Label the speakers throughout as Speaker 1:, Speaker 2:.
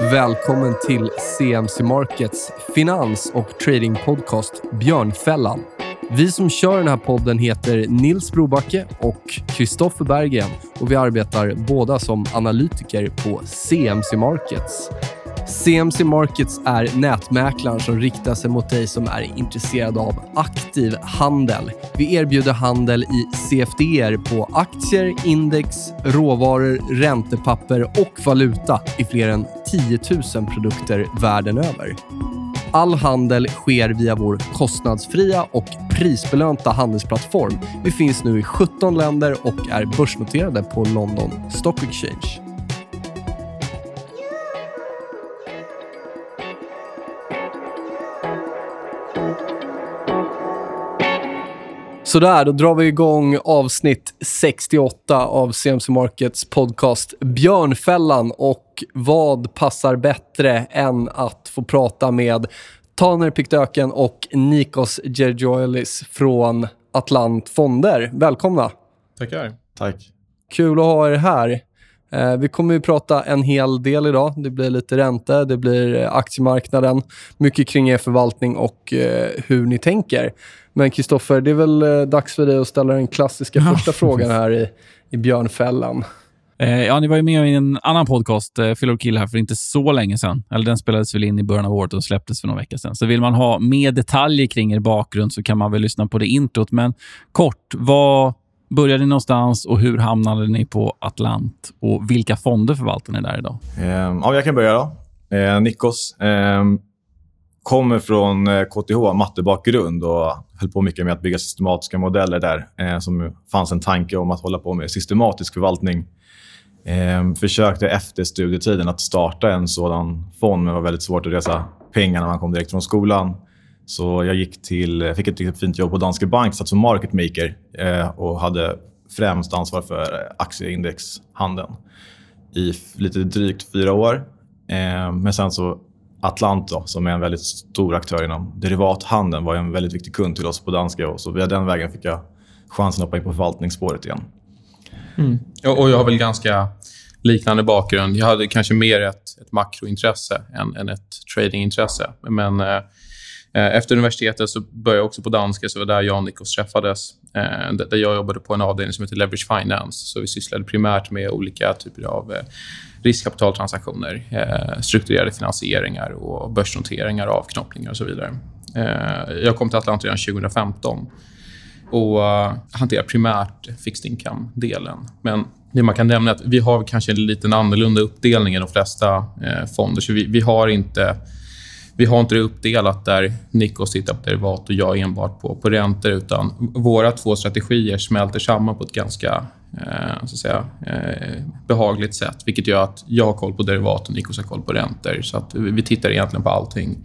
Speaker 1: Välkommen till CMC Markets finans och tradingpodcast Björnfällan. Vi som kör den här podden heter Nils Brobacke och Kristoffer Berggren och vi arbetar båda som analytiker på CMC Markets. CMC Markets är nätmäklaren som riktar sig mot dig som är intresserad av aktiv handel. Vi erbjuder handel i CFDer på aktier, index, råvaror, räntepapper och valuta i fler än 10 000 produkter världen över. All handel sker via vår kostnadsfria och prisbelönta handelsplattform. Vi finns nu i 17 länder och är börsnoterade på London Stock Exchange. Sådär, då drar vi igång avsnitt 68 av CMC Markets podcast Björnfällan. Och vad passar bättre än att få prata med Taner Piktöken och Nikos Gergiolis från Atlant Fonder. Välkomna!
Speaker 2: Tackar.
Speaker 3: Tack.
Speaker 1: Kul att ha er här. Eh, vi kommer ju prata en hel del idag. Det blir lite ränte, det blir aktiemarknaden, mycket kring er förvaltning och eh, hur ni tänker. Men Kristoffer, det är väl eh, dags för dig att ställa den klassiska första frågan här i, i Björnfällan.
Speaker 2: Eh, ja, ni var ju med i en annan podcast, eh, Fill Kill, här för inte så länge sedan. Eller den spelades väl in i början av året och släpptes för några veckor sedan. Så vill man ha mer detaljer kring er bakgrund så kan man väl lyssna på det introt. Men kort, vad började ni någonstans och hur hamnade ni på Atlant? Och vilka fonder förvaltar ni där idag?
Speaker 3: Eh, ja, jag kan börja då. Eh, Nikos. Kommer från eh, KTH, mattebakgrund och höll på mycket med att bygga systematiska modeller där. Eh, som fanns en tanke om att hålla på med systematisk förvaltning. Eh, försökte efter studietiden att starta en sådan fond, men det var väldigt svårt att resa pengar när man kom direkt från skolan. Så jag gick till, eh, fick ett riktigt fint jobb på Danske Bank, satt som market maker eh, och hade främst ansvar för eh, aktieindexhandeln i lite drygt fyra år. Eh, men sen så Atlant då, som är en väldigt stor aktör inom derivathandeln var en väldigt viktig kund till oss på Danska. Och så via den vägen fick jag chansen att hoppa in på förvaltningsspåret igen.
Speaker 4: Mm. Och jag har väl ganska liknande bakgrund. Jag hade kanske mer ett, ett makrointresse än, än ett tradingintresse. Men eh, Eh, efter universitetet så började jag också på Danske, så var där jag och Nikos träffades. Eh, där jag jobbade på en avdelning som heter Leverage Finance. Så vi sysslade primärt med olika typer av eh, riskkapitaltransaktioner, strukturerade finansieringar och börsnoteringar, avknoppningar och så vidare. Jag kom till Atlanta redan 2015 och hanterar primärt fixed income-delen. Men det man kan nämna är att vi har kanske en lite annorlunda uppdelning än de flesta fonder. Så vi, vi, har inte vi har inte det uppdelat där Nikos tittar på derivat och jag enbart på, på räntor. Utan våra två strategier smälter samman på ett ganska eh, så att säga, eh, behagligt sätt. Vilket gör att jag har koll på derivat och Nikos har koll på räntor. Så att vi tittar egentligen på allting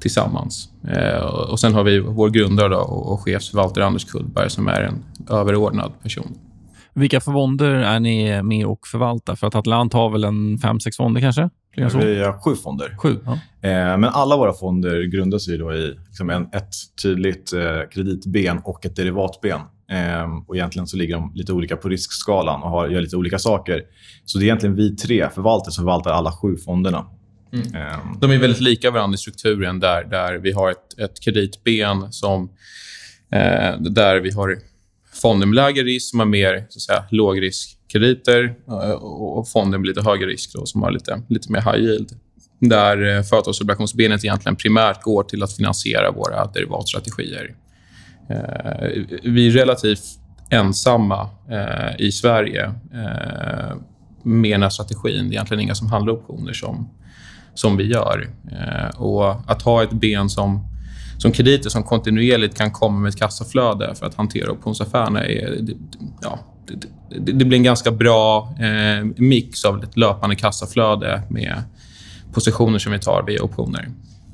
Speaker 4: tillsammans. Eh, och Sen har vi vår grundare då, och, och chefsförvaltare Anders Kullberg som är en överordnad person.
Speaker 2: Vilka fonder är ni med och förvaltar? För att Atlant har väl en fem, sex fonder kanske?
Speaker 3: Vi har sju fonder.
Speaker 2: Sju, ja.
Speaker 3: eh, men alla våra fonder grundas ju då i liksom en, ett tydligt eh, kreditben och ett derivatben. Eh, och egentligen så ligger de lite olika på riskskalan och har, gör lite olika saker. Så det är egentligen vi tre förvaltare som förvaltar alla sju fonderna.
Speaker 4: Mm. Ehm. De är väldigt lika varandra i strukturen där, där vi har ett, ett kreditben som, eh, där vi har fonder med lägre risk som har mer så att säga, lågriskkrediter eh, och fonder med lite högre risk då, som har lite, lite mer high yield. Där eh, företagsobligationsbenet egentligen primärt går till att finansiera våra derivatstrategier. Eh, vi är relativt ensamma i Sverige med den här strategin. Det är egentligen inga som handlar optioner som, som vi gör. Och Att ha ett ben som, som krediter som kontinuerligt kan komma med ett kassaflöde för att hantera optionsaffärerna är, ja, det, det, blir en ganska bra eh, mix av ett löpande kassaflöde med positioner som vi tar via optioner.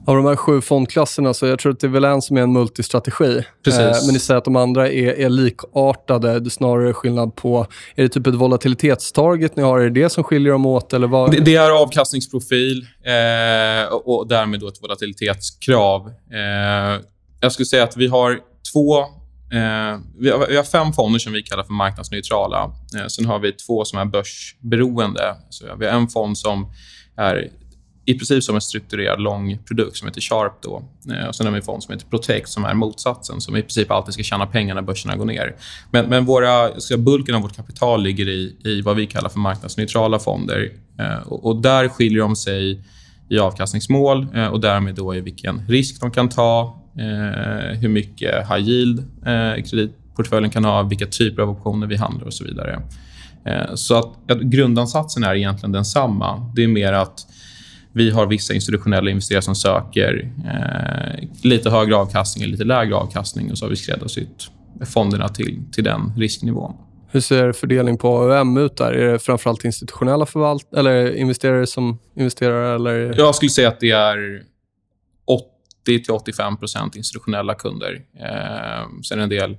Speaker 1: Av de här sju fondklasserna så jag tror att det är väl en som är en multistrategi.
Speaker 4: Precis. Eh,
Speaker 1: men ni säger att de andra är, är likartade. Det är snarare skillnad på... Är det typ ett volatilitetstarget ni har? Är det det som skiljer dem åt? Eller vad?
Speaker 4: Det, det är avkastningsprofil eh, och därmed då ett volatilitetskrav. Eh, jag skulle säga att vi har två Eh, vi, har, vi, har, fem fonder som vi kallar för marknadsneutrala. Eh, sen har vi två som är börsberoende. Så vi har en fond som är i princip som en strukturerad lång produkt som heter Sharp. Då. Eh, och sen har vi en fond som heter Protect som är motsatsen, som i princip alltid ska tjäna pengar när börserna går ner. Men, men våra, ska bulken av vårt kapital ligger i, i vad vi kallar för marknadsneutrala fonder. Eh, och, och, där skiljer de sig i avkastningsmål eh, och därmed då i vilken risk de kan ta, eh, hur mycket high yield eh, kreditportföljen kan ha, vilka typer av optioner vi handlar och så vidare. Eh, så att, att grundansatsen är egentligen densamma. Det är mer att vi har vissa institutionella investerare som söker eh, lite högre avkastning eller lite lägre avkastning och så har vi skräddarsytt fonderna till, till den risknivån.
Speaker 1: Hur ser fördelning på AUM ut där? Är det framförallt institutionella förvalt eller investerare som investerar? Eller?
Speaker 4: Jag skulle säga att det är 80-85 institutionella kunder. Eh, sen en del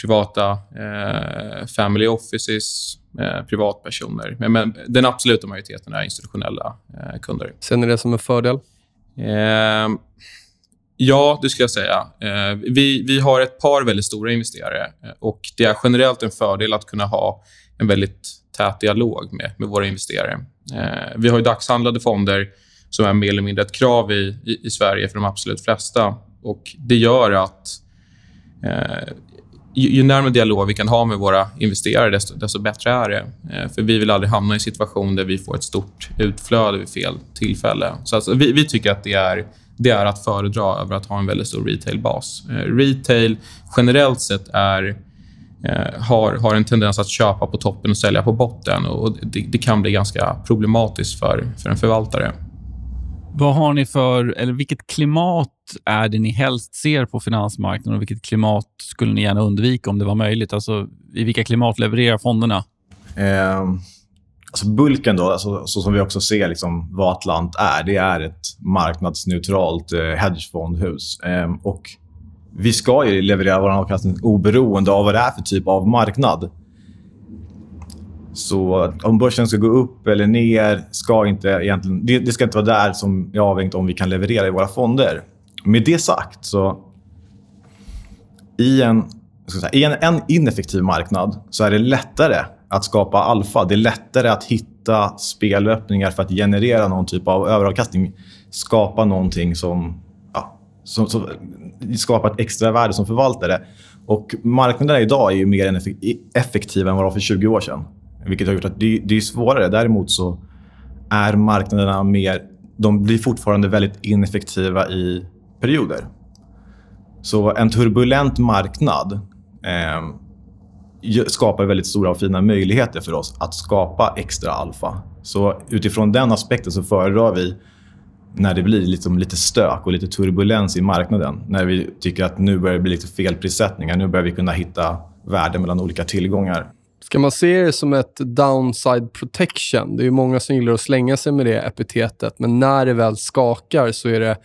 Speaker 4: privata eh, family offices, eh, privatpersoner. Men, men, den absoluta majoriteten är institutionella eh, kunder.
Speaker 1: Ser ni det som en fördel?
Speaker 4: Eh, ja, det skulle jag säga. Eh, vi, vi har ett par väldigt stora investerare eh, och det är generellt en fördel att kunna ha en väldigt tät dialog med, med våra investerare. Eh, vi har ju dagshandlade fonder som är mer eller mindre ett krav i, i, i Sverige för de absolut flesta. Och Det gör att eh, ju, ju närmare dialog vi kan ha med våra investerare, desto, desto bättre är det. Eh, för Vi vill aldrig hamna i en situation där vi får ett stort utflöde vid fel tillfälle. Så alltså, vi, vi, tycker att det är, det är att föredra över att ha en väldigt stor retailbas. Eh, retail generellt sett är eh, har, har en tendens att köpa på toppen och sälja på botten. och Det, det kan bli ganska problematiskt för, för en förvaltare.
Speaker 2: Vad har ni för, eller vilket klimat är det ni helst ser på finansmarknaden och vilket klimat skulle ni gärna undvika om det var möjligt? Alltså, I vilka klimat levererar fonderna?
Speaker 3: Eh, alltså bulken, då, alltså, så som vi också ser liksom vad Atlant är, det är ett marknadsneutralt eh, hedgefondhus. Eh, och vi ska ju leverera vår avkastning oberoende av vad det är för typ av marknad. Så om börsen ska gå upp eller ner ska inte egentligen... Det, det ska inte vara där som är avhängigt om vi kan leverera i våra fonder. Med det sagt så... I en, säga, i en, en ineffektiv marknad så är det lättare att skapa alfa. Det är lättare att hitta spelöppningar för att generera någon typ av överavkastning. Skapa någonting som, ja, som, som skapar ett extra värde som förvaltare. Och marknaderna idag är ju mer effektiva än vad de var för 20 år sedan. Vilket har gjort att det, det är svårare. Däremot så är marknaderna mer... De blir fortfarande väldigt ineffektiva i perioder. Så en turbulent marknad eh, skapar väldigt stora och fina möjligheter för oss att skapa extra alfa. Så utifrån den aspekten så föredrar vi när det blir liksom lite stök och lite turbulens i marknaden. När vi tycker att nu börjar det bli lite felprissättningar. Nu börjar vi kunna hitta värden mellan olika tillgångar.
Speaker 1: Ska man se det som ett downside protection? Det är många som gillar att slänga sig med det epitetet, men när det väl skakar så är det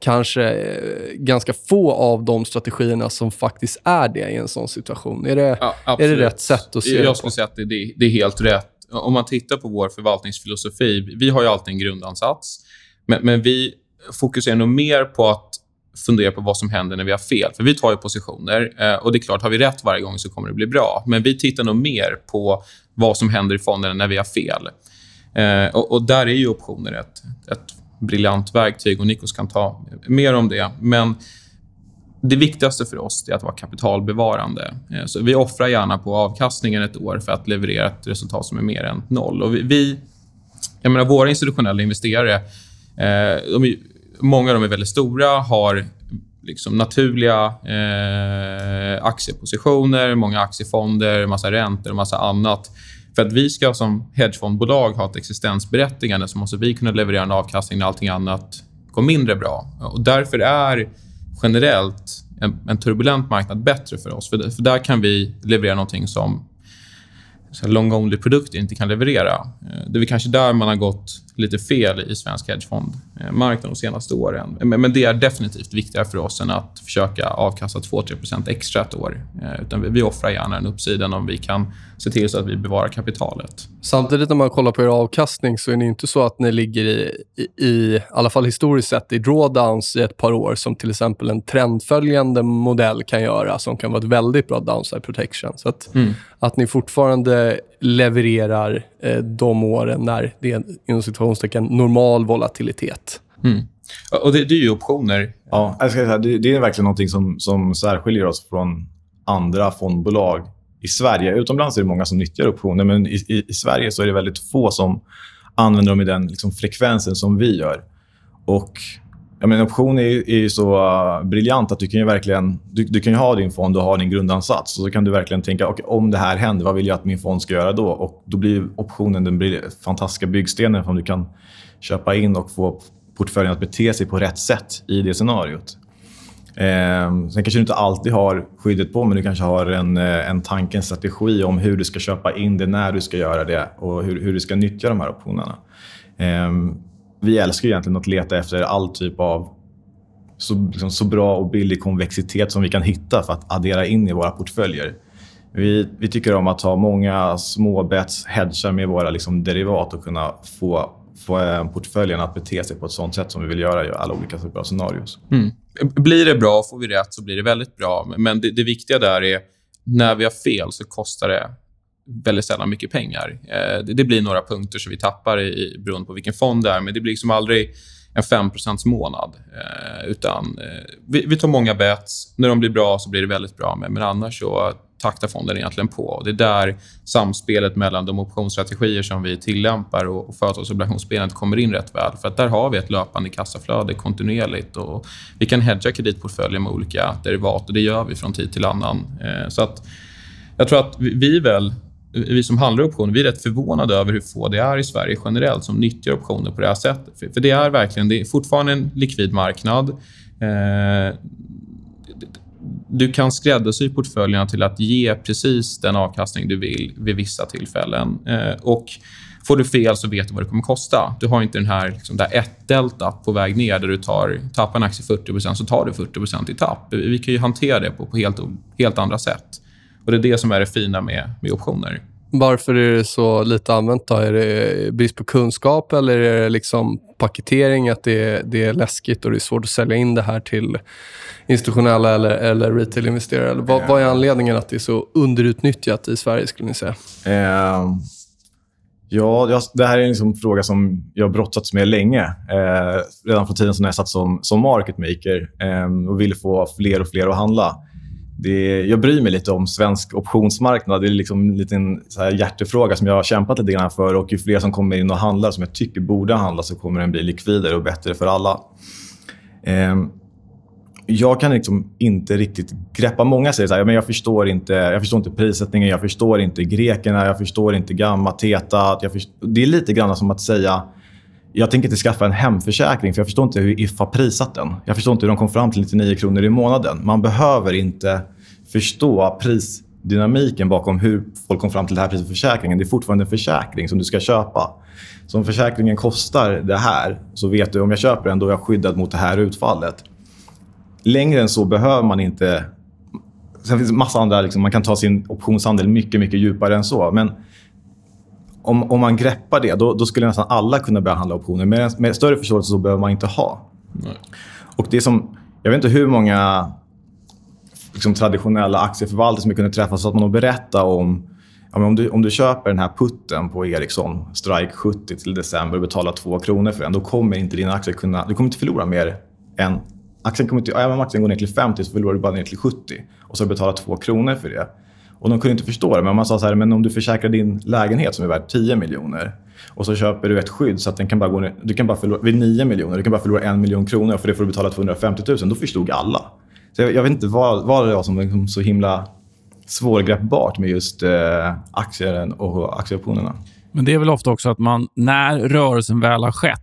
Speaker 1: kanske eh, ganska få av de strategierna som faktiskt är det i en sån situation. Är det, ja, är det rätt sätt att se
Speaker 4: Jag skulle säga att det, det, är helt rätt. Om man tittar på vår förvaltningsfilosofi, vi har ju alltid en grundansats, men, men vi fokuserar nog mer på att fundera på vad som händer när vi har fel. För vi tar ju positioner eh, och det är klart, har vi rätt varje gång så kommer det bli bra. Men vi tittar nog mer på vad som händer i fonderna när vi har fel. Eh, och, och, där är ju optioner ett, ett briljant verktyg och Nikos kan ta mer om det. Men det viktigaste för oss är att vara kapitalbevarande. Eh, så vi offrar gärna på avkastningen ett år för att leverera ett resultat som är mer än noll. Och vi, vi jag menar, våra institutionella investerare, eh, de många av dem är väldigt stora, har liksom naturliga eh, aktiepositioner, många aktiefonder, massa räntor och massa annat. För att vi ska som hedgefondbolag ha ett existensberättigande så måste vi kunna leverera en avkastning när allting annat går mindre bra. Och därför är generellt en, en turbulent marknad bättre för oss. För, för där kan vi leverera någonting som long-only-produkter inte kan leverera. Eh, det är kanske där man har gått lite fel i svensk hedgefondmarknad de senaste åren. Men det är definitivt viktigare för oss än att försöka avkasta 2-3% extra ett år. Eh, utan vi offrar gärna den uppsidan om vi kan se till så att vi bevarar kapitalet.
Speaker 1: Samtidigt när man kollar på er avkastning så är det inte så att ni ligger i, i, i alla fall historiskt sett, i drawdowns i ett par år som till exempel en trendföljande modell kan göra som kan vara ett väldigt bra downside protection. Så att, mm. att ni fortfarande levererar eh, de åren när det är inom situationstecken normal volatilitet.
Speaker 4: Mm. Och det, det, är ju optioner.
Speaker 3: Ja, jag ska säga, det, det är verkligen något som, som särskiljer oss från andra fondbolag i Sverige. Utomlands är det många som nyttjar optioner, men i, i, i Sverige så är det väldigt få som använder dem i den liksom, frekvensen som vi gör. Och jag menar, option är, är så uh, briljant att du kan ju verkligen du, du, kan ju ha din fond och ha din grundansats. Och så kan du verkligen tänka, okay, om det här händer, vad vill jag att min fond ska göra då? Och Då blir optionen den fantastiska byggstenen som du kan köpa in och få portföljen att bete sig på rätt sätt i det scenariot. Eh, sen kanske du inte alltid har skyddet på, men du kanske har en, eh, en tanke, en strategi om hur du ska köpa in det, när du ska göra det och hur, hur du ska nyttja de här optionerna. Eh, vi älskar egentligen att leta efter all typ av så, liksom, så bra och billig konvexitet som vi kan hitta för att addera in i våra portföljer. Vi, vi tycker om att ha många små bets, hedgar med våra liksom, derivat och kunna få, få eh, portföljen att bete sig på ett sånt sätt som vi vill göra i alla olika typer av scenarios.
Speaker 4: Mm. Blir det bra, får vi rätt, så blir det väldigt bra. Men det, det viktiga där är när vi har fel så kostar det väldigt sällan mycket pengar. Eh, det, det, blir några punkter som vi tappar i, beroende på vilken fond det är, men det blir liksom aldrig en 5 månad. Eh, utan eh, vi, vi, tar många bets. När de blir bra så blir det väldigt bra, men, men annars så taktar fonden egentligen på. Det är där samspelet mellan de optionsstrategier som vi tillämpar och, och företagsobligationsspelet kommer in rätt väl. För att där har vi ett löpande kassaflöde kontinuerligt och vi kan hedga kreditportföljen med olika derivat och det gör vi från tid till annan. Eh, så att jag tror att vi, vi väl vi som handlar optioner, vi är rätt förvånade över hur få det är i Sverige generellt som nyttjar optioner på det här sättet. För, för det är verkligen, det är fortfarande en likvid marknad. Eh, du kan skräddarsy portföljerna till att ge precis den avkastning du vill vid vissa tillfällen. Eh, och Får du fel så vet du vad det kommer kosta. Du har inte den här liksom, där ett delta på väg ner där du tar, tappar en aktie 40% så tar du 40% i tapp. Vi kan ju hantera det på, på helt, helt andra sätt. Och Det är det som är det fina med, med optioner.
Speaker 1: Varför är det så lite använt? Då? Är det brist på kunskap eller är det liksom paketering, att det är, det är läskigt och det är svårt att sälja in det här till institutionella eller, eller retail-investerare? Eller vad, vad, är anledningen att det är så underutnyttjat i Sverige, skulle ni säga?
Speaker 3: Eh, ja, det här är liksom en fråga som jag brottats med länge. Eh, redan från tiden som jag satt som, som market maker eh, och ville få fler och fler att handla det, jag bryr mig lite om svensk optionsmarknad. Det är liksom en liten så här hjärtefråga som jag har kämpat lite grann för. Och ju fler som kommer in och handlar, som jag tycker borde handla, så kommer den bli likvidare och bättre för alla. Eh, jag kan liksom inte riktigt greppa... Många säger så här, men jag förstår inte, jag förstår inte prissättningen, jag förstår inte grekerna, jag förstår inte gamma, teta. Jag förstår, det är lite grann som att säga jag tänker inte skaffa en hemförsäkring för jag förstår inte hur If har prisat den. Jag förstår inte hur de kom fram till 99 kronor i månaden. Man behöver inte förstå prisdynamiken bakom hur folk kom fram till det här priset för försäkringen. Det är fortfarande en försäkring som du ska köpa. Så om försäkringen kostar det här så vet du om jag köper den då är jag skyddad mot det här utfallet. Längre än så behöver man inte... Sen finns det massa andra... Liksom, man kan ta sin optionshandel mycket, mycket djupare än så. Men om, om man greppar det, då, då skulle nästan alla kunna börja handla optioner. Med, med större förståelse så behöver man inte ha. Nej. Och det som, Jag vet inte hur många liksom, traditionella aktieförvaltare som jag kunde träffa så att man berätta om Ja, om, du, om du köper den här putten på Ericsson, strike 70 till december och betalar 2 kronor för den, då kommer inte din aktie kunna... Du kommer inte förlora mer än... Aktien kommer inte, även om aktien går ner till 50 så förlorar du bara ner till 70. Och så betalar 2 kronor för det. Och de kunde inte förstå det. Men man sa så här, men om du försäkrar din lägenhet som är värd 10 miljoner och så köper du ett skydd så att den kan bara gå ner, du kan bara förlora, vid 9 miljoner, du kan bara förlora en miljon kronor för det får du betala 250 000. Då förstod alla. Så jag, jag vet inte vad, vad det var som var så himla svårgreppbart med just eh, aktier och aktieoptionerna.
Speaker 2: Men det är väl ofta också att man, när rörelsen väl har skett,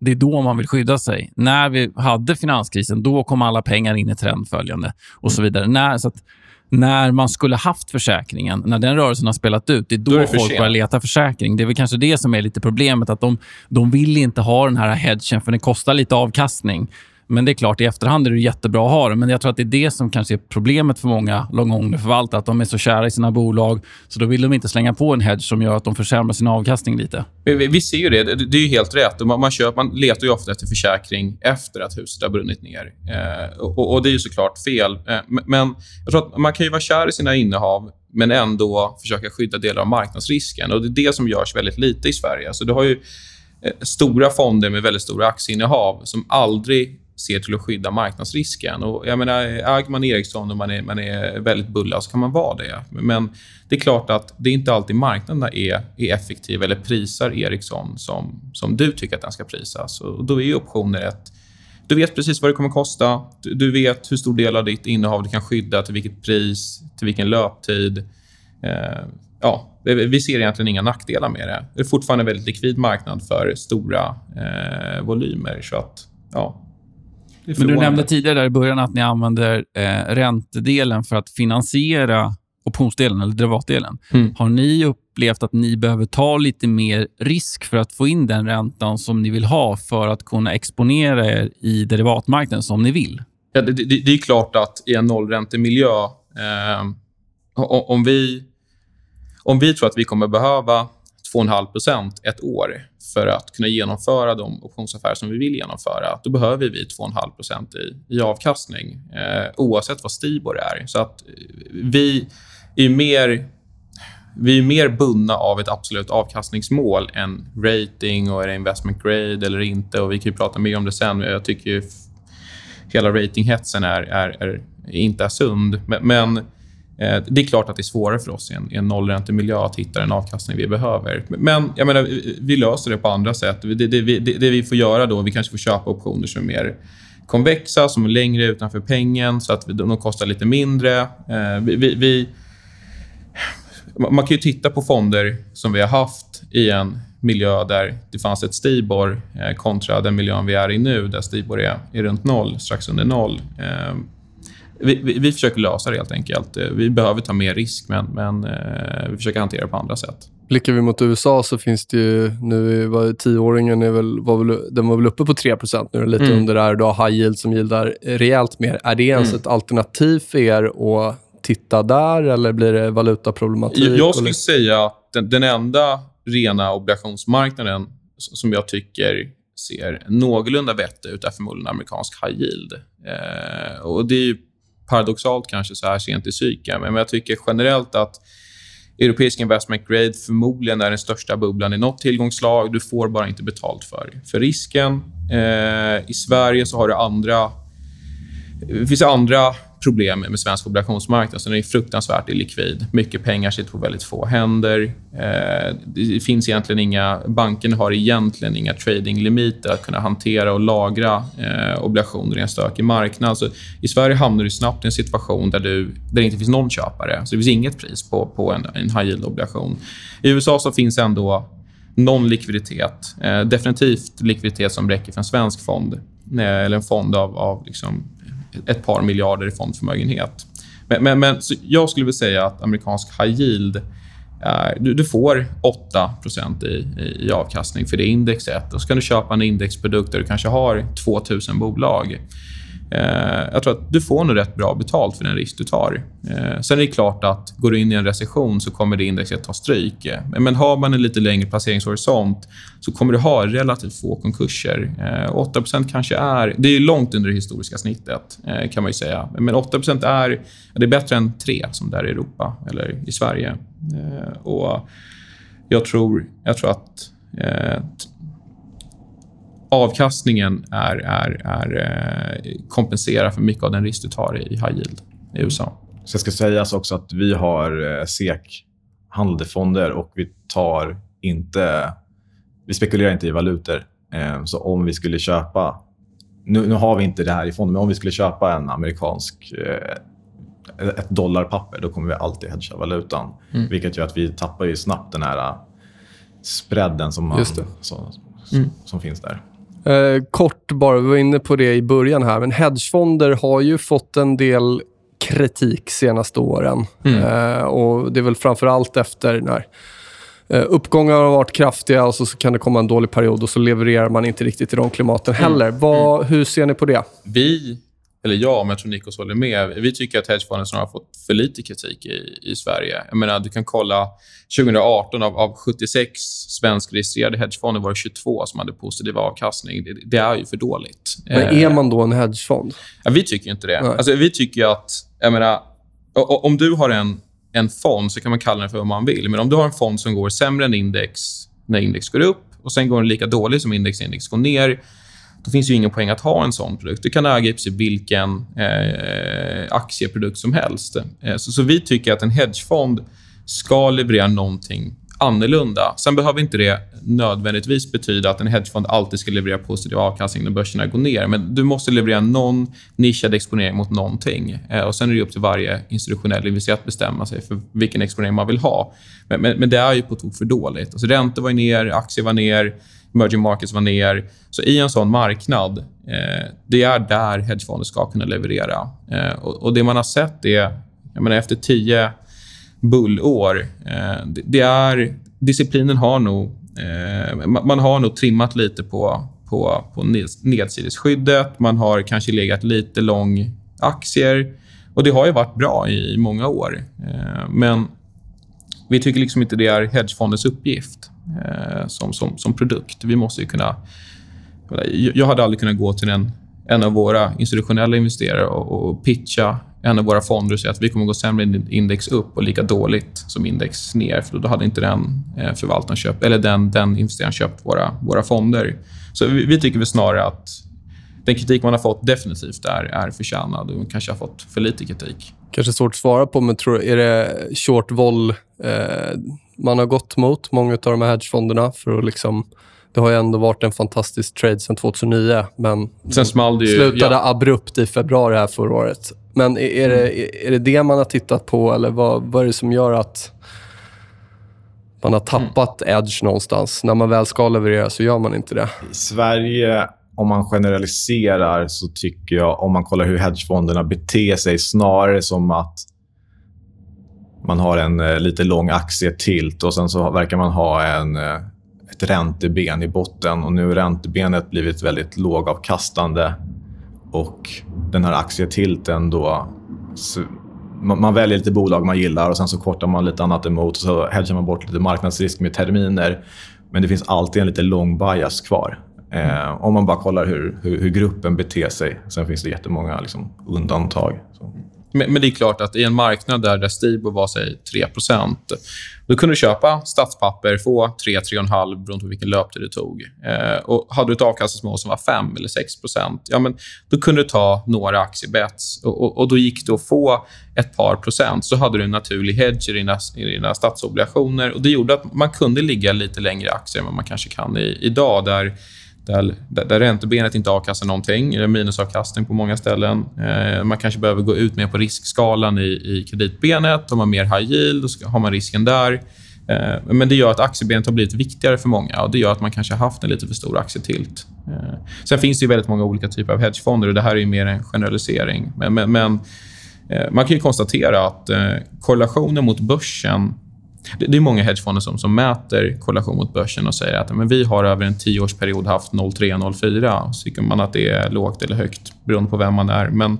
Speaker 2: det är då man vill skydda sig. När vi hade finanskrisen, då kom alla pengar in i trendföljande och så vidare. När, så att när man skulle haft försäkringen, när den rörelsen har spelat ut, det är då, då är folk börjar leta försäkring. Det är väl kanske det som är lite problemet, att de, de vill inte ha den här hedgen för den kostar lite avkastning. Men det är klart, i efterhand är det jättebra att ha det. Men jag tror att det är det som kanske är problemet för många långångde förvaltare. Att de är så kära i sina bolag, så då vill de inte slänga på en hedge som gör att de försämrar sin avkastning lite.
Speaker 4: Vi, vi ser ju det. Det är ju helt rätt. Man, man, köper, man letar ju ofta efter försäkring efter att huset har brunnit ner. Eh, och, och, det är ju såklart fel. Eh, men jag tror att man kan ju vara kär i sina innehav men ändå försöka skydda delar av marknadsrisken. Och Det är det som görs väldigt lite i Sverige. Så du har ju eh, stora fonder med väldigt stora aktieinnehav som aldrig ser till att skydda marknadsrisken. Och jag menar, äger man Ericsson och man är, man är väldigt bulla så kan man vara det. Men det är klart att det är inte alltid marknaderna är, är effektiva eller prisar Ericsson som, som du tycker att den ska prisas. Och då är optioner ett du vet precis vad det kommer att kosta. Du vet hur stor del av ditt innehav du kan skydda, till vilket pris, till vilken löptid. Eh, ja, vi ser egentligen inga nackdelar med det. Det är fortfarande en väldigt likvid marknad för stora eh, volymer. Så att, ja,
Speaker 2: men du nämnde tidigare i början att ni använder eh, räntedelen för att finansiera optionsdelen eller derivatdelen. Mm. Har ni upplevt att ni behöver ta lite mer risk för att få in den räntan som ni vill ha för att kunna exponera er i derivatmarknaden som ni vill?
Speaker 4: Ja, det, det, det är klart att i en nollräntemiljö, eh, om, vi, om vi tror att vi kommer behöva 2,5% ett år för att kunna genomföra de optionsaffärer som vi vill genomföra, då behöver vi 2,5 i, i avkastning, eh, oavsett vad Stibor är. Så att eh, vi är mer vi är mer bundna av ett absolut avkastningsmål än rating och är det investment grade eller inte. Och Vi kan prata mer om det sen. Jag tycker ju hela ratinghetsen är, är, är, inte är sund. Men, men Eh, det är klart att det är svårare för oss i en, i en nollräntemiljö att hitta den avkastning vi behöver. Men jag menar, vi löser det på andra sätt. Det, det, det, det vi får göra då, vi kanske får köpa optioner som är mer konvexa, som är längre utanför pengen så att de kostar lite mindre. Eh, vi, vi, vi man kan ju titta på fonder som vi har haft i en miljö där det fanns ett Stibor eh, kontra den miljön vi är i nu, där Stibor är, är runt noll, strax under noll. Eh, vi, vi, vi, försöker lösa det helt enkelt. Eh, vi behöver ta mer risk, men, men vi försöker hantera det på andra sätt.
Speaker 1: Blickar vi mot USA så finns det ju... Nu var tioåringen är väl, var väl, den var väl uppe på 3% nu lite mm. under där. Du har high yield som gildar rejält mer. Är det ens mm. ett alternativ för er att titta där eller blir det valutaproblematik?
Speaker 4: Jag skulle säga att den, den enda rena obligationsmarknaden som jag tycker ser någorlunda vettig ut är förmodligen amerikansk high yield. Eh, och det är paradoxalt kanske så här sent i cykeln, men jag tycker generellt att europeisk investment grade förmodligen är den största bubblan i något tillgångsslag. Du får bara inte betalt för, för risken. Eh, I Sverige så har du andra... Det finns andra problem med svensk obligationsmarknad. Så den är fruktansvärt illikvid. Mycket pengar sitter på väldigt få händer. Eh, det finns egentligen inga... Bankerna har egentligen inga tradinglimiter att kunna hantera och lagra eh, obligationer i en stökig marknad. Så I Sverige hamnar du snabbt i en situation där, du, där det inte finns någon köpare. Så det finns inget pris på, på en, en high yield-obligation. I USA så finns ändå någon likviditet. Eh, definitivt likviditet som räcker för en svensk fond eller en fond av, av liksom ett par miljarder i fondförmögenhet. Men, men, men jag skulle vilja säga att amerikansk high yield är, du, du, får 8 i, i, avkastning för det indexet. Och så kan du köpa en indexprodukt där du kanske har 2000 bolag. Eh, jag tror att du får nog rätt bra betalt för den risk du tar. Eh, sen är det klart att går du in i en recession så kommer det indexet ta stryk. Eh, men har man en lite längre placeringshorisont så kommer du ha relativt få konkurser. Eh, 8% kanske är... Det är långt under det historiska snittet, eh, kan man säga. Men 8 är, det är bättre än 3 som det är i Europa eller i Sverige. Och jag tror, jag tror att avkastningen är, är, är, eh, kompenserar för mycket av den risk du tar i high yield i USA.
Speaker 3: Så jag ska sägas också att vi har eh, SEK handlade fonder och vi tar inte... Vi spekulerar inte i valutor. Eh, så om vi skulle köpa... Nu, nu har vi inte det här i fonden, men om vi skulle köpa en amerikansk ett dollarpapper, då kommer vi alltid hedga valutan. Mm. Vilket gör att vi tappar ju snabbt den här spreaden som, man, som, mm. som finns där.
Speaker 1: Eh, kort bara, vi var inne på det i början här, men hedgefonder har ju fått en del kritik senaste åren. Mm. Eh, och Det är väl framför allt efter när eh, uppgångar har varit kraftiga och så, så, kan det komma en dålig period och så levererar man inte riktigt i de klimaten mm. heller. Vad, mm. Hur ser ni på det?
Speaker 4: Vi eller jag, om jag tror Nikos håller med, vi tycker att hedgefonder snarare har fått för lite kritik i, i Sverige. Jag menar, du kan kolla 2018, av, av 76 svenskregistrerade hedgefonder var det 22 som hade positiv avkastning. Det, det är ju för dåligt.
Speaker 1: Men är eh, man då en hedgefond?
Speaker 4: Ja, vi tycker inte det. Alltså, vi tycker att, jag menar, om du har en en fond så kan man kalla den för vad man vill. Men om du har en fond som går sämre än index när index går upp och sen går den lika dåligt som index när index går ner, då finns ju ingen poäng att ha en sån produkt. Du kan äga i princip vilken eh, aktieprodukt som helst. Eh, så, så vi tycker att en hedgefond ska leverera någonting annorlunda. Sen behöver inte det nödvändigtvis betyda att en hedgefond alltid ska leverera positiv avkastning när börserna går ner. Men du måste leverera någon nischad exponering mot någonting. Eh, och Sen är det upp till varje institutionell investerare att bestämma sig för vilken exponering man vill ha. Men, men, men det är ju på tok för dåligt. Alltså, räntor var ner, aktier var ner, emerging markets var ner. Så i en sån marknad, eh, det är där hedgefonder ska kunna leverera. Eh, och, och, Det man har sett är, jag menar, efter tio bullår. Eh, det är, disciplinen har nog... Eh, man har nog trimmat lite på, på, på nedsidesskyddet. Man har kanske legat lite lång aktier. Och Det har ju varit bra i många år. Eh, men vi tycker liksom inte det är hedgefondens uppgift Eh, som, som, som produkt. Vi måste kunna... Jag hade aldrig kunnat gå till en, en av våra institutionella investerare och, och pitcha en av våra fonder och säga att vi kommer att gå sämre än index upp och lika dåligt som index ner. För då hade inte den eh, förvaltaren köpt, eller den, den investeraren köpt våra, våra fonder. Så vi, vi tycker väl snarare att den kritik man har fått definitivt är, är förtjänad och kanske har fått för lite kritik.
Speaker 1: Kanske svårt att svara på, men tror, är det short vol eh, man har gått mot, många av de här hedgefonderna, för att liksom det har ju ändå varit en fantastisk trade sen 2009, men
Speaker 4: sen small det ju,
Speaker 1: slutade ja. abrupt i februari här förra året. Men är det, är det det man har tittat på eller vad, vad är det som gör att man har tappat mm. edge någonstans? När man väl ska leverera så gör man inte det.
Speaker 3: I Sverige, om man generaliserar, så tycker jag, om man kollar hur hedgefonderna beter sig, snarare som att man har en eh, lite lång aktietilt och sen så verkar man ha en, eh, ett ränteben i botten. Och nu har räntebenet blivit väldigt lågavkastande och den här aktietilten då... Man, man, väljer lite bolag man gillar och sen så kortar man lite annat emot och så hedgar man bort lite marknadsrisk med terminer. Men det finns alltid en lite lång bias kvar. Eh, om man bara kollar hur, hur, hur, gruppen beter sig. Sen finns det jättemånga liksom, undantag. Så.
Speaker 4: Men, men, det är klart att i en marknad där, där Stibor var säg 3% då kunde du köpa statspapper, få 3-3,5 beroende på vilken löptid det tog. Eh, och hade du ett avkastningsmål som var 5 eller 6 ja, men då kunde du ta några aktiebets och, och, och, då gick det att få ett par procent. Så hade du en naturlig hedge i dina, i dina statsobligationer. Och det gjorde att man kunde ligga lite längre i aktier än vad man kanske kan i, idag. där där, där räntebenet inte avkastar någonting, är minusavkastning på många ställen. Eh, man kanske behöver gå ut mer på riskskalan i, i kreditbenet. Om man mer high yield, då har man risken där. Eh, men det gör att aktiebenet har blivit viktigare för många och det gör att man kanske har haft en lite för stor aktietilt. Eh, sen finns det ju väldigt många olika typer av hedgefonder och det här är mer en generalisering. Men, men, men eh, man kan konstatera att eh, korrelationen mot börsen det, det är många hedgefonder som, som mäter korrelation mot börsen och säger att men vi har över en tioårsperiod haft 0,3-0,4. Så tycker man att det är lågt eller högt beroende på vem man är. Men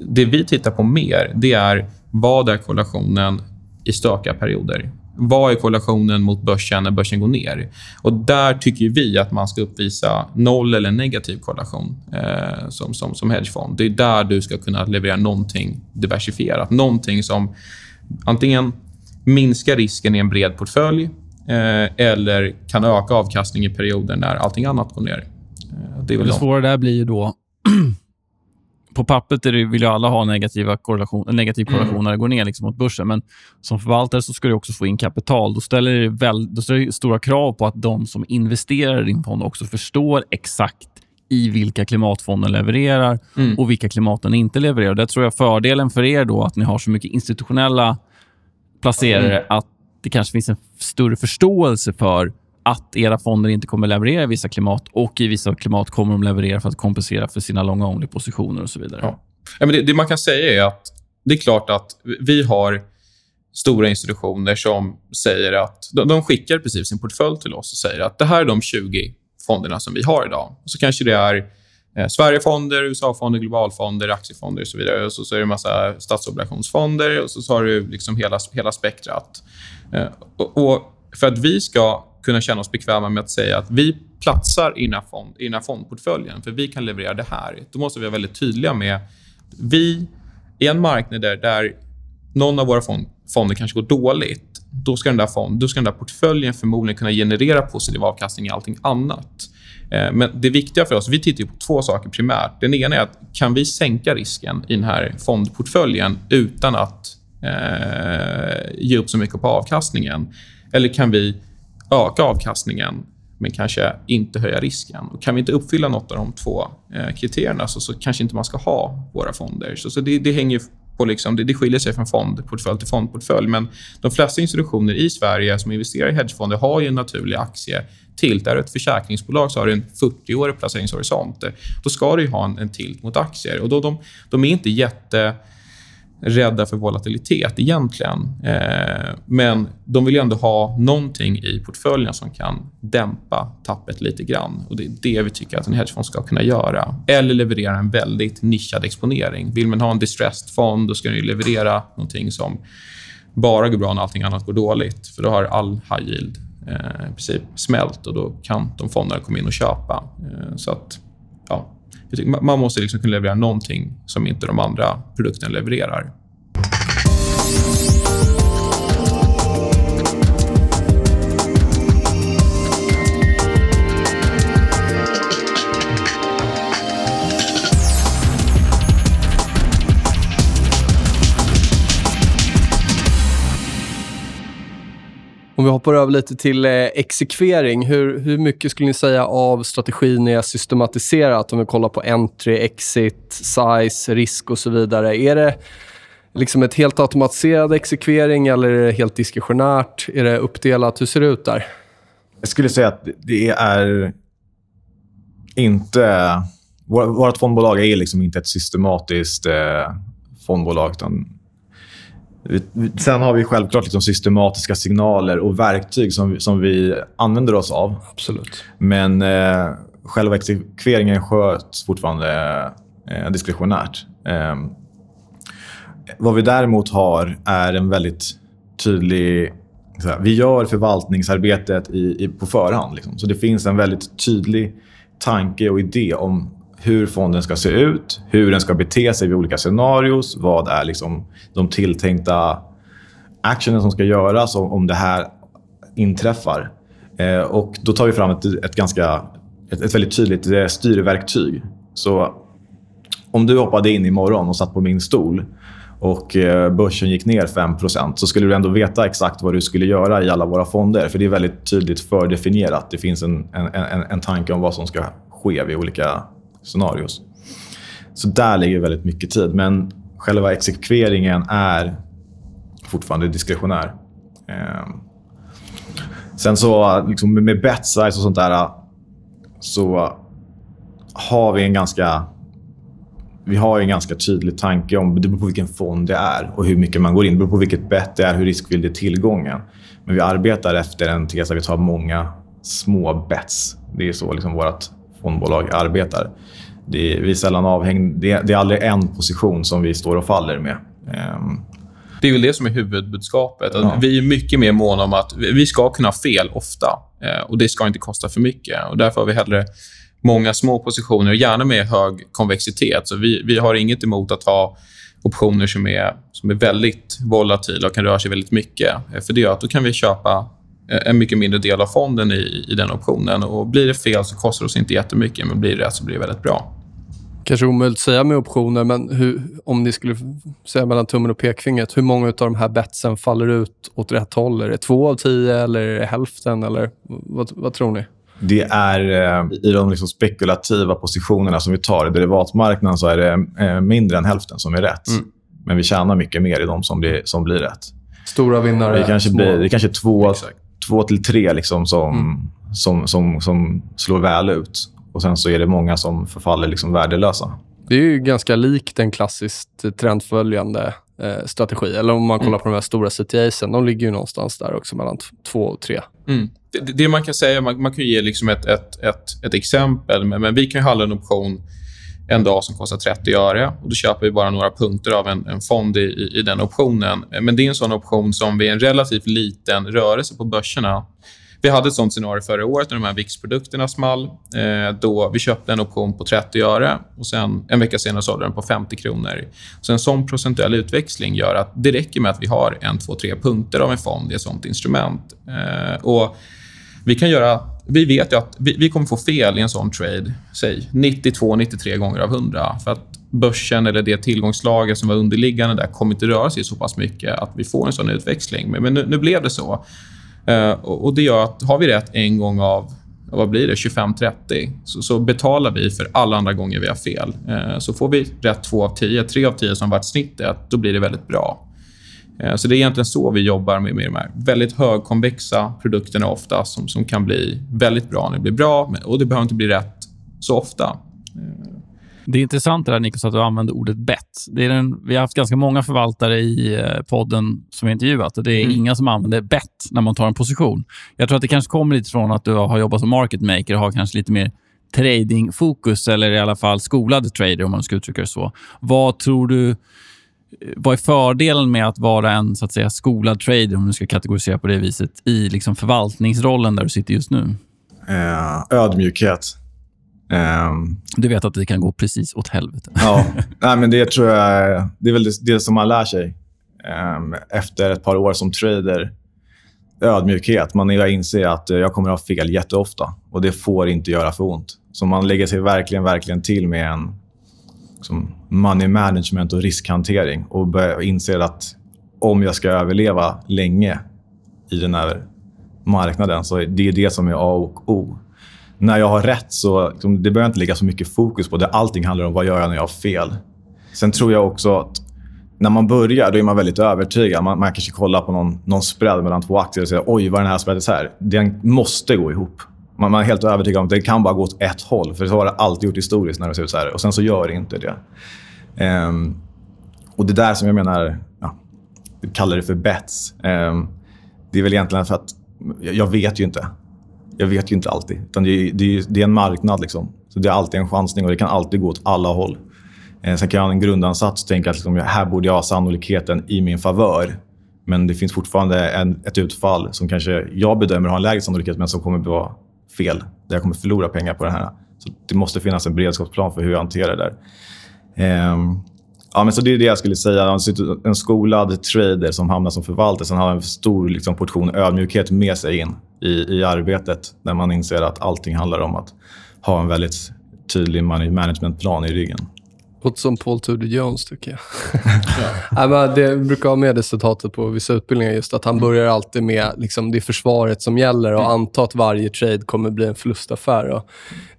Speaker 4: det vi tittar på mer det är vad är korrelationen i stökiga perioder. Vad är korrelationen mot börsen när börsen går ner? Och Där tycker vi att man ska uppvisa noll eller negativ korrelation eh, som, som, som hedgefond. Det är där du ska kunna leverera någonting diversifierat. Någonting som antingen minska risken i en bred portfölj eh, eller kan öka avkastningen i perioder när allting annat går ner.
Speaker 2: Eh, det, det svåra där blir ju då... på pappret är det, vill ju alla ha negativa korrelation, negativ korrelation mm. när det går ner liksom mot börsen, men som förvaltare så ska du också få in kapital. Då ställer det, väl, då ställer det stora krav på att de som investerar i din fond också förstår exakt i vilka klimatfonden levererar mm. och vilka klimaten inte levererar. Där tror jag fördelen för er då att ni har så mycket institutionella placerare mm. att det kanske finns en större förståelse för att era fonder inte kommer leverera i vissa klimat och i vissa klimat kommer de leverera för att kompensera för sina långa only-positioner och så vidare.
Speaker 4: Ja. ja men det, det, man kan säga är att det är klart att vi har stora institutioner som säger att de, de skickar precis sin portfölj till oss och säger att det här är de 20 fonderna som vi har idag. Och så kanske det är eh, Sverigefonder, USA-fonder, globalfonder, aktiefonder och så vidare. Och så, så är det en massa statsobligationsfonder och så, så har du liksom hela, hela spektrat. Eh, och, och, för att vi ska kunna känna oss bekväma med att säga att vi platsar i den här, fond, i den här fondportföljen, för vi kan leverera det här. Då måste vi vara väldigt tydliga med vi, i en marknad där, där någon av våra fond fonder kanske går dåligt, då ska den där, fond, då ska den där portföljen förmodligen kunna generera positiv avkastning i allting annat. Eh, men det viktiga för oss, vi tittar på två saker primärt. Den ena är att kan vi sänka risken i den här fondportföljen utan att eh, ge upp så mycket på avkastningen? Eller kan vi öka avkastningen men kanske inte höja risken. Och kan vi inte uppfylla något av de två eh, kriterierna så, så kanske inte man ska ha våra fonder. Så, så det, det hänger på liksom, det, det skiljer sig från fondportfölj till fondportfölj. Men de flesta institutioner i Sverige som investerar i hedgefonder har ju en naturlig aktietilt. Är du ett försäkringsbolag så har du en 40-årig placeringshorisont. Då ska du ha en, en tilt mot aktier. Och då, de, de är inte jätte rädda för volatilitet egentligen. Eh, men de vill ändå ha någonting i portföljen som kan dämpa tappet lite grann. Och Det är det vi tycker att en hedgefond ska kunna göra. Eller leverera en väldigt nischad exponering. Vill man ha en distressed fond då ska den leverera någonting som bara går bra när allting annat går dåligt. För Då har all high yield eh, i princip smält och då kan de fonderna komma in och köpa. Eh, så att, ja, man måste liksom kunna leverera någonting som inte de andra produkterna levererar.
Speaker 1: Om vi hoppar över lite till eh, exekvering. Hur, hur mycket skulle ni säga av strategin är systematiserat? Om vi kollar på entry, exit, size, risk och så vidare. Är det liksom ett helt automatiserad exekvering eller är det helt diskretionärt? Är det uppdelat? Hur ser det ut där?
Speaker 3: Jag skulle säga att det är inte... Vårt fondbolag är liksom inte ett systematiskt eh, fondbolag. Utan Sen har vi självklart liksom systematiska signaler och verktyg som, som vi använder oss av.
Speaker 1: Absolut.
Speaker 3: Men eh, själva exekveringen sköts fortfarande eh, diskretionärt. Eh, vad vi däremot har är en väldigt tydlig... Här, vi gör förvaltningsarbetet i, i, på förhand. Liksom. Så det finns en väldigt tydlig tanke och idé om hur fonden ska se ut, hur den ska bete sig vid olika scenarios, vad är liksom de tilltänkta actionen som ska göras om, om det här inträffar. Eh, och Då tar vi fram ett, ett ganska, ett, ett väldigt tydligt eh, styrverktyg. Så om du hoppade in imorgon och satt på min stol och eh, börsen gick ner 5% så skulle du ändå veta exakt vad du skulle göra i alla våra fonder. För det är väldigt tydligt fördefinierat. Det finns en, en, en, en tanke om vad som ska ske vid olika scenarios. Så där ligger väldigt mycket tid. Men själva exekveringen är fortfarande diskretionär. Ehm, sen så liksom med bet size och sånt där så har vi en ganska vi har en ganska tydlig tanke om det beror på vilken fond det är och hur mycket man går in. Det beror på vilket bett det är, hur riskfylld är tillgången. Men vi arbetar efter en tes att vi tar många små bets. Det är så liksom vårt fondbolag arbetar. Det är, vi är sällan avhängda. Det, det, är aldrig en position som vi står och faller med. Um,
Speaker 4: det är väl det som är huvudbudskapet. Ja. Vi är mycket mer måna om att vi ska kunna ha fel ofta. Eh, och Det ska inte kosta för mycket. Och Därför har vi hellre många små positioner, gärna med hög konvexitet. Så vi, vi har inget emot att ha optioner som är, som är väldigt volatila och kan röra sig väldigt mycket. Eh, för det gör att då kan vi köpa en mycket mindre del av fonden i, i den optionen. Och Blir det fel så kostar det oss inte jättemycket, men blir det rätt så blir det väldigt bra.
Speaker 1: Kanske omöjligt att säga med optioner, men hur, om ni skulle säga mellan tummen och pekfingret, hur många av de här betsen faller ut åt rätt håll? Är det två av tio eller är det hälften? Eller vad, vad tror ni?
Speaker 3: Det är eh, i de liksom spekulativa positionerna som vi tar i derivatmarknaden så är det eh, mindre än hälften som är rätt. Mm. Men vi tjänar mycket mer i de som blir, som blir rätt.
Speaker 1: Stora vinnare.
Speaker 3: Det kanske, blir, det kanske två, Exakt två till tre liksom som, mm. som, som, som slår väl ut. Och Sen så är det många som förfaller liksom värdelösa.
Speaker 1: Det är ju ganska likt en klassiskt trendföljande eh, strategi. Eller om man kollar mm. på de här stora CTAsen. De ligger ju någonstans där också, mellan två och tre.
Speaker 4: Mm. Det, det, man kan säga, man, man kan ge liksom ett, ett, ett, ett exempel. Men, men vi kan handla en option en dag som kostar 30 öre. Och då köper vi bara några punkter av en, en fond i, i, den optionen. Men det är en sån option som vid en relativt liten rörelse på börserna Vi hade ett sånt scenario förra året när de här VIX-produkterna small. Eh, då vi köpte en option på 30 öre och sen en vecka senare sålde den på 50 kronor. Så en sån procentuell utväxling gör att det räcker med att vi har en, två, tre punkter av en fond i ett sånt instrument. Eh, och vi kan göra... Vi vet ju att vi, vi kommer få fel i en sån trade, säg 92-93 gånger av 100. För att börsen eller det tillgångslager som var underliggande där kommer inte röra sig så pass mycket att vi får en sån utväxling. Men, men nu, nu, blev det så. Uh, och, och, Det gör att har vi rätt en gång av vad blir det, 25-30 så, så, betalar vi för alla andra gånger vi har fel. Uh, så får vi rätt två av tio, tre av tio som varit snittet, då blir det väldigt bra. Uh, så det är egentligen så vi jobbar med, med de här väldigt högkonvexa produkterna ofta som, som kan bli väldigt bra när det blir bra. Och det behöver inte bli rätt så ofta.
Speaker 2: Det är intressant det där, Nikos, att du använder ordet bet. Det är den, vi har haft ganska många förvaltare i eh, podden som vi intervjuat och det är mm. inga som använder bet när man tar en position. Jag tror att det kanske kommer lite från att du har jobbat som market maker och har kanske lite mer tradingfokus eller i alla fall skolad trader om man ska uttrycka det så. Vad tror du eh, vad är fördelen med att vara en så att säga, skolad trader, om du ska kategorisera på det viset, i liksom förvaltningsrollen där du sitter just nu?
Speaker 3: Eh, ödmjukhet.
Speaker 2: Um, du vet att det kan gå precis åt helvete.
Speaker 3: ja, nej, men det tror jag det är väl det, det som man lär sig um, efter ett par år som trader. Ödmjukhet. Man inser att jag kommer att ha fel jätteofta och det får inte göra för ont. Så man lägger sig verkligen, verkligen till med en som money management och riskhantering och inser att om jag ska överleva länge i den här marknaden så det är det som är A och O när jag har rätt så liksom, det behöver inte ligga så mycket fokus på det. Allting handlar om vad jag gör jag när jag har fel. Sen tror jag också att när man börjar då är man väldigt övertygad. Man, man kanske kollar på någon, någon spread mellan två aktier och säger oj, vad är den här spreaden är. Den måste gå ihop. Man, man är helt övertygad om att det kan bara gå åt ett håll. För så har det alltid gjort historiskt när det ser ut så här. Och sen så gör det inte det. Um, och det där som jag menar, ja, kallar det för bets. Um, det är väl egentligen för att jag vet ju inte jag vet ju inte alltid. Utan det, är, det, är, det är en marknad. Liksom. Så Det är alltid en chansning och det kan alltid gå åt alla håll. Eh, sen kan jag ha en grundansats och tänka att liksom, här borde jag ha sannolikheten i min favör. Men det finns fortfarande en, ett utfall som kanske jag bedömer har en lägre sannolikhet men som kommer att vara fel. Där jag kommer förlora pengar på det här. Så Det måste finnas en beredskapsplan för hur jag hanterar det där. Eh, Ja, men så det är det jag skulle säga. En skolad trader som hamnar som förvaltare som har en stor liksom, portion ödmjukhet med sig in i, i arbetet. När man inser att allting handlar om att ha en väldigt tydlig money managementplan i ryggen.
Speaker 1: Låter som Paul Tudor Jones, tycker jag. ja. men det brukar ha med det citatet på vissa utbildningar, just att han börjar alltid med liksom, det försvaret som gäller och anta att varje trade kommer bli en förlustaffär. Och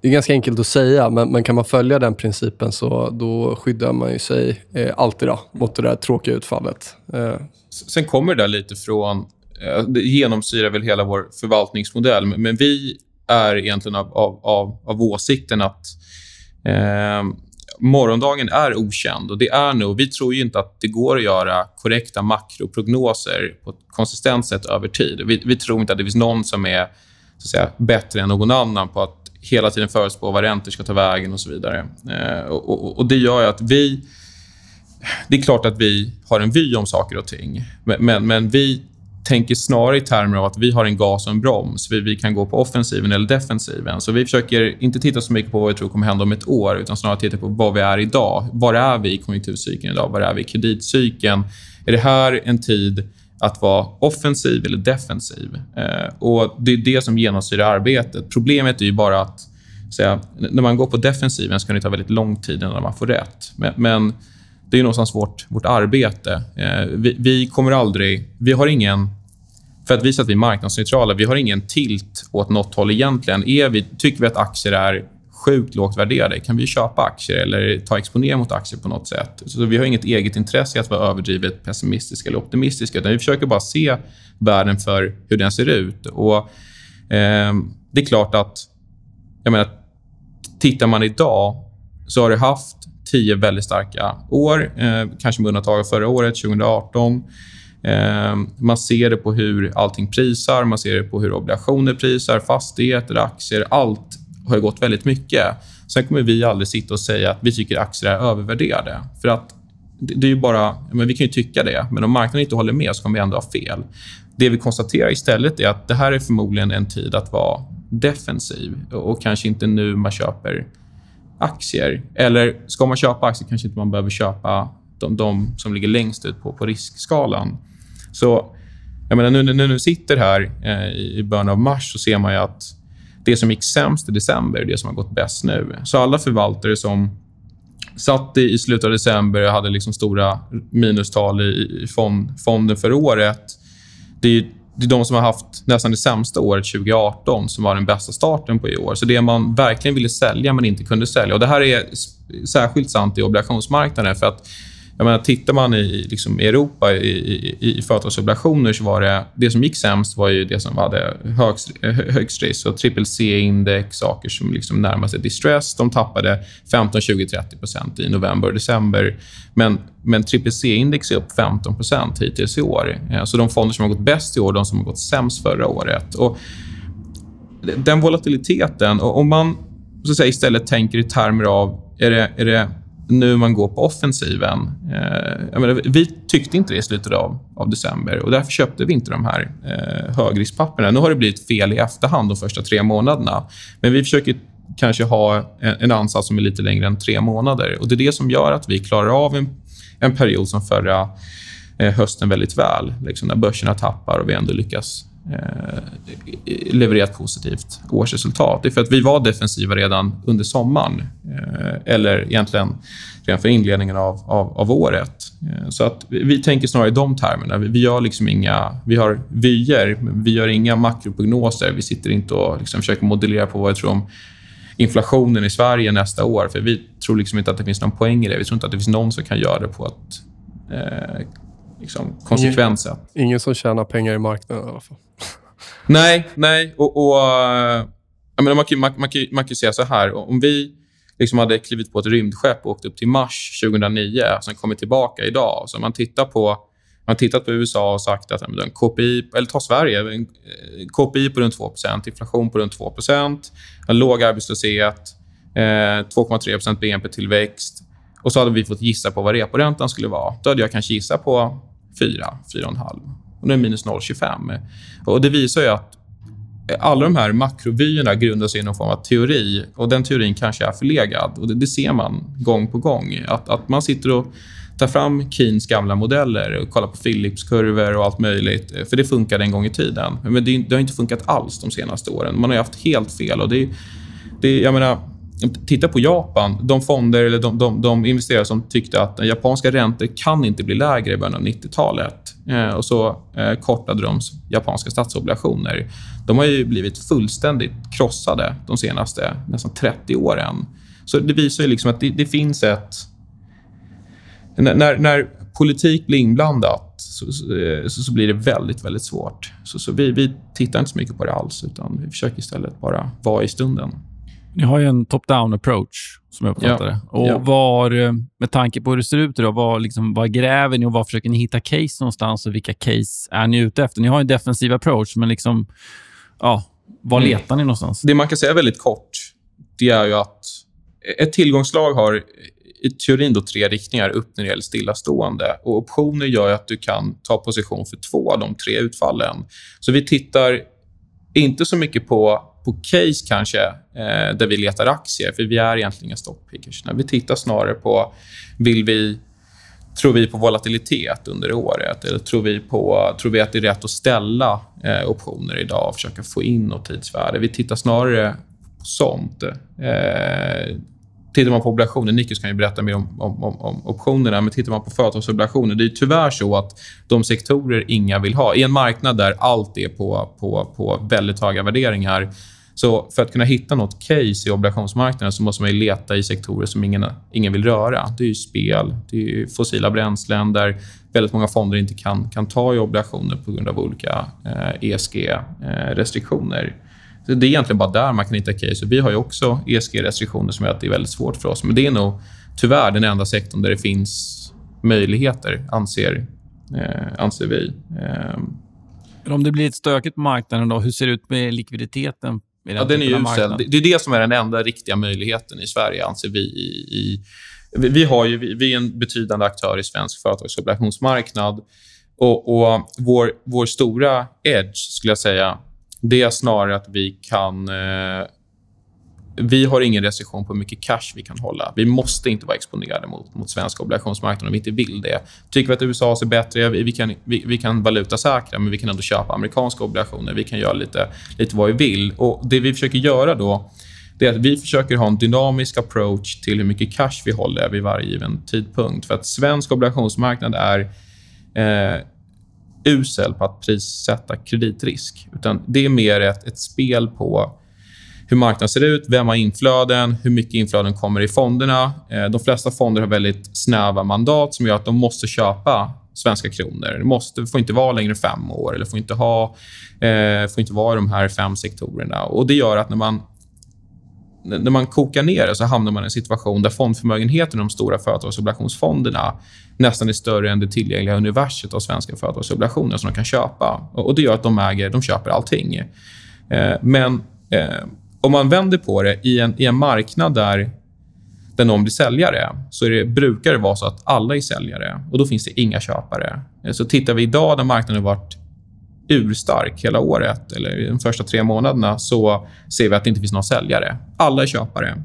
Speaker 1: det är ganska enkelt att säga, men, men, kan man följa den principen så då skyddar man ju sig eh, alltid då, mot det där tråkiga utfallet. Eh.
Speaker 4: Sen kommer det där lite från... Eh, det genomsyrar väl hela vår förvaltningsmodell, men vi är egentligen av, av, av, av åsikten att eh, morgondagen är okänd och det är nog, vi tror ju inte att det går att göra korrekta makroprognoser på ett konsistent sätt över tid. Vi, vi tror inte att det finns någon som är så att säga, bättre än någon annan på att hela tiden förutspå vad räntor ska ta vägen och så vidare. Eh, och, och, och, Det gör att vi... Det är klart att vi har en vy om saker och ting, men, men, men vi tänker snarare i termer av att vi har en gas och en broms. Vi, vi kan gå på offensiven eller defensiven. Så vi försöker inte titta så mycket på vad vi tror kommer hända om ett år, utan snarare titta på vad vi är idag. Var är vi i konjunkturcykeln idag? Var är vi i kreditcykeln? Är det här en tid att vara offensiv eller defensiv? Eh, och Det är det som genomsyrar arbetet. Problemet är ju bara att säga, när man går på defensiven så kan det ta väldigt lång tid innan man får rätt. Men, men det är någonstans vårt, vårt arbete. Eh, vi, vi, kommer aldrig... Vi har ingen... För att visa att vi är marknadsneutrala, vi har ingen tilt åt något håll egentligen. Är vi, tycker vi att aktier är sjukt lågt värderade, kan vi köpa aktier eller ta exponering mot aktier på något sätt. Så vi har inget eget intresse i att vara överdrivet pessimistiska eller optimistiska, utan vi försöker bara se världen för hur den ser ut. Och eh, Det är klart att... Jag menar, tittar man idag så har det haft tio väldigt starka år, eh, kanske med undantag av förra året, 2018. Eh, man ser det på hur allting prisar, man ser det på hur obligationer prisar, fastigheter, aktier. Allt har gått väldigt mycket. Sen kommer vi aldrig sitta och säga att vi tycker aktier är övervärderade. För att det, är ju bara... Men vi kan ju tycka det, men om marknaden inte håller med så kommer vi ändå ha fel. Det vi konstaterar istället är att det här är förmodligen en tid att vara defensiv och, och kanske inte nu man köper aktier. Eller ska man köpa aktier kanske inte man behöver köpa de, de som ligger längst ut på, på riskskalan. Så jag menar, nu när du sitter här eh, i början av mars så ser man ju att det som gick sämst i december är det som har gått bäst nu. Så alla förvaltare som satt i, slutet av december och hade liksom stora minustal i, i fond, fonden för året. Det är, det är de som har haft nästan det sämsta året, 2018, som var den bästa starten på i år. Så det man verkligen ville sälja men inte kunde sälja. Och Det här är särskilt sant i obligationsmarknaden. för att jag menar, tittar man i liksom Europa i, i, i företagsobligationer så var det... Det som gick sämst var ju det som hade högst, högst risk. Så triple C-index, saker som liksom närmar sig distress, de tappade 15, 20, 30% i november och december. Men, men triple C-index är upp 15 hittills i år. Eh, så de fonder som har gått bäst i år, de som har gått sämst förra året. Och den volatiliteten, och om man så att säga, istället tänker i termer av är det, är det nu man går på offensiven. Eh, menar, vi tyckte inte det i slutet av, av december och därför köpte vi inte de här eh, högriskpapperna. Nu har det blivit fel i efterhand de första tre månaderna. Men vi försöker kanske ha en, en ansats som är lite längre än tre månader. Och Det är det som gör att vi klarar av en, en period som förra eh, hösten väldigt väl. Liksom när börserna tappar och vi ändå lyckas eh, positivt årsresultat. Det är för att vi var defensiva redan under sommaren. Eh, eller egentligen redan för inledningen av, av, av året. Eh, så att vi tänker snarare i de termerna. Vi, vi gör liksom inga... Vi har vyer, men vi gör inga makroprognoser. Vi sitter inte och liksom försöker modellera på vad jag tror om inflationen i Sverige nästa år. För Vi tror liksom inte att det finns någon poäng i det. Vi tror inte att det finns någon som kan göra det på ett eh, liksom, konsekvent sätt.
Speaker 1: Ingen, ingen som tjänar pengar i marknaden i alla fall.
Speaker 4: nej, nej. Och, och, jag menar, man, kan, man, man, kan, man kan säga så här. Om vi liksom hade klivit på ett rymdskepp och åkt upp till Mars 2009 och sen kommit tillbaka idag. Så man tittar på man tittat på USA och sagt att en KPI, eller ta Sverige, en eh, KPI på runt 2 inflation på runt 2 en låg arbetslöshet, eh, 2,3% BNP-tillväxt. Och så hade vi fått gissa på vad reporäntan skulle vara. Då hade jag kanske gissat på 4, 4,5. Och nu är det minus 0,25. Och Det visar ju att alla de här makrovyerna grundar sig i någon form av teori. och Den teorin kanske är förlegad. Och Det, det ser man gång på gång. Att, att man sitter och tar fram Keynes gamla modeller och kollar på Phillips-kurvor och allt möjligt. För det funkade en gång i tiden. Men det, det har inte funkat alls de senaste åren. Man har haft helt fel. och det, det jag menar, Titta på Japan. De fonder eller de, de, de investerare som tyckte att japanska räntor kan inte bli lägre i början av 90-talet. Eh, och så eh, kortade de japanska statsobligationer. De har ju blivit fullständigt krossade de senaste nästan 30 åren. Så Det visar ju liksom att det, det finns ett... När, när, politik blir inblandat så, eh, så, så, blir det väldigt, väldigt svårt. Så, så vi, vi tittar inte så mycket på det alls, utan vi försöker istället bara vara i stunden.
Speaker 2: Ni har ju en top-down approach, som jag uppfattar det. Och ja. var, eh, med tanke på hur det ser ut idag, liksom, var gräver ni och var försöker ni hitta case någonstans och vilka case är ni ute efter? Ni har en defensiv approach, men liksom, ja, var mm. letar ni någonstans?
Speaker 4: Det man kan säga väldigt kort, det är ju att ett tillgångslag har i teorin då tre riktningar, upp, ner eller stillastående. Och optioner gör att du kan ta position för två av de tre utfallen. Så vi tittar inte så mycket på på case kanske, eh, där vi letar aktier, för vi är egentligen inga stockpickers. Vi tittar snarare på, vill vi, tror vi på volatilitet under året? Eller tror vi, på, tror vi att det är rätt att ställa eh, optioner idag och försöka få in något tidsvärde? Vi tittar snarare på sånt. Eh, tittar man på obligationer, Nikos kan ju berätta mer om, om, om, om, optionerna, men tittar man på företagsobligationer, det är tyvärr så att de sektorer inga vill ha, i en marknad där allt är på, på, på väldigt höga värderingar, så för att kunna hitta nåt case i obligationsmarknaden så måste man leta i sektorer som ingen, ingen vill röra. Det är spel, det är fossila bränslen där väldigt många fonder inte kan, kan ta i obligationer på grund av olika eh, ESG-restriktioner. Eh, det är egentligen bara där man kan hitta case. Vi har ju också ESG-restriktioner som gör att det är väldigt svårt för oss. Men det är nog tyvärr den enda sektorn där det finns möjligheter, anser, eh, anser vi.
Speaker 2: Eh. Om det blir ett stökigt på marknaden, då, hur ser det ut med likviditeten
Speaker 4: Ja, den är usel. Det är det som är den enda riktiga möjligheten i Sverige, anser vi, i, i vi, vi har ju, vi, vi, är en betydande aktör i svensk företagsobligationsmarknad. Och, och vår, vår stora edge, skulle jag säga, det är snarare att vi kan eh, vi har ingen restriktion på hur mycket cash vi kan hålla. Vi måste inte vara exponerade mot, mot svenska obligationsmarknaden om vi inte vill det. Tycker vi att USA ser bättre, vi, vi, kan, vi, vi kan valutasäkra, men vi kan ändå köpa amerikanska obligationer. Vi kan göra lite, lite vad vi vill. Och Det vi försöker göra då, det är att vi försöker ha en dynamisk approach till hur mycket cash vi håller vid varje given tidpunkt. För att svensk obligationsmarknad är eh, usel på att prissätta kreditrisk. Utan det är mer ett, ett spel på hur marknaden ser ut, vem har inflöden, hur mycket inflöden kommer i fonderna. Eh, de flesta fonder har väldigt snäva mandat som gör att de måste köpa svenska kronor. Det måste, får inte vara längre fem år eller får inte, ha, eh, får inte vara de här fem sektorerna. Och Det gör att när man när man kokar ner det så hamnar man i en situation där fondförmögenheten i de stora företagsobligationsfonderna nästan är större än det tillgängliga universet av svenska företagsobligationer som de kan köpa. Och Det gör att de äger, de köper allting. Eh, men eh, om man vänder på det, i en, i en marknad där, där någon blir säljare så är det, brukar det vara så att alla är säljare och då finns det inga köpare. Eh, så tittar vi idag när marknaden har varit urstark hela året eller de första tre månaderna så ser vi att det inte finns någon säljare. Alla är köpare.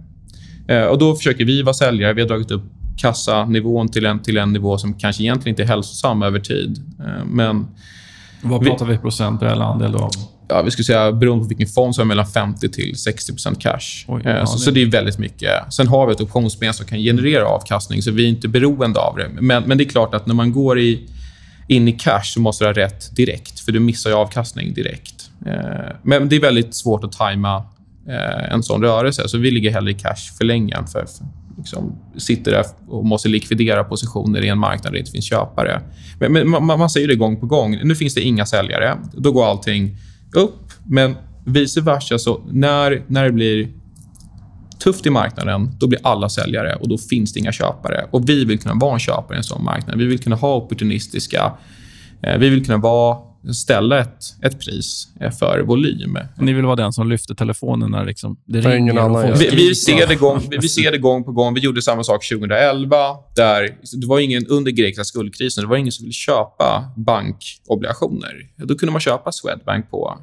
Speaker 4: Eh, och Då försöker vi vara säljare. Vi har dragit upp kassanivån till en, till en nivå som kanske egentligen inte är hälsosam över tid. Eh, men
Speaker 2: vad pratar vi, vi procentuell andel då?
Speaker 4: ja, vi skulle säga, beroende på vilken fond, så är mellan 50 till 60% cash. Oj, eh, ja, så, det... så det är väldigt mycket. Sen har vi ett optionsben som kan generera avkastning, så vi är inte beroende av det. Men, men det är klart att när man går i, in i cash så måste du ha rätt direkt, för du missar ju avkastning direkt. Eh, men det är väldigt svårt att tajma eh, en sån rörelse, så vi ligger hellre i cash för länge än för liksom, sitter där och måste likvidera positioner i en marknad där det inte finns köpare. Men, men man, man säger det gång på gång. Nu finns det inga säljare. Då går allting upp, men vice versa. Så när, när det blir tufft i marknaden, då blir alla säljare och då finns det inga köpare. Och Vi vill kunna vara en köpare i en sån marknad. Vi vill kunna ha opportunistiska... Eh, vi vill kunna vara ställa ett, ett pris eh, för volym.
Speaker 2: Ni vill vara den som lyfter telefonen när liksom det
Speaker 1: ringer? Ingen annan
Speaker 4: vi, vi, ser det gång, vi ser det gång på gång. Vi gjorde samma sak 2011. Där det var ingen, under grekiska skuldkrisen det var ingen som ville köpa bankobligationer. Då kunde man köpa Swedbank på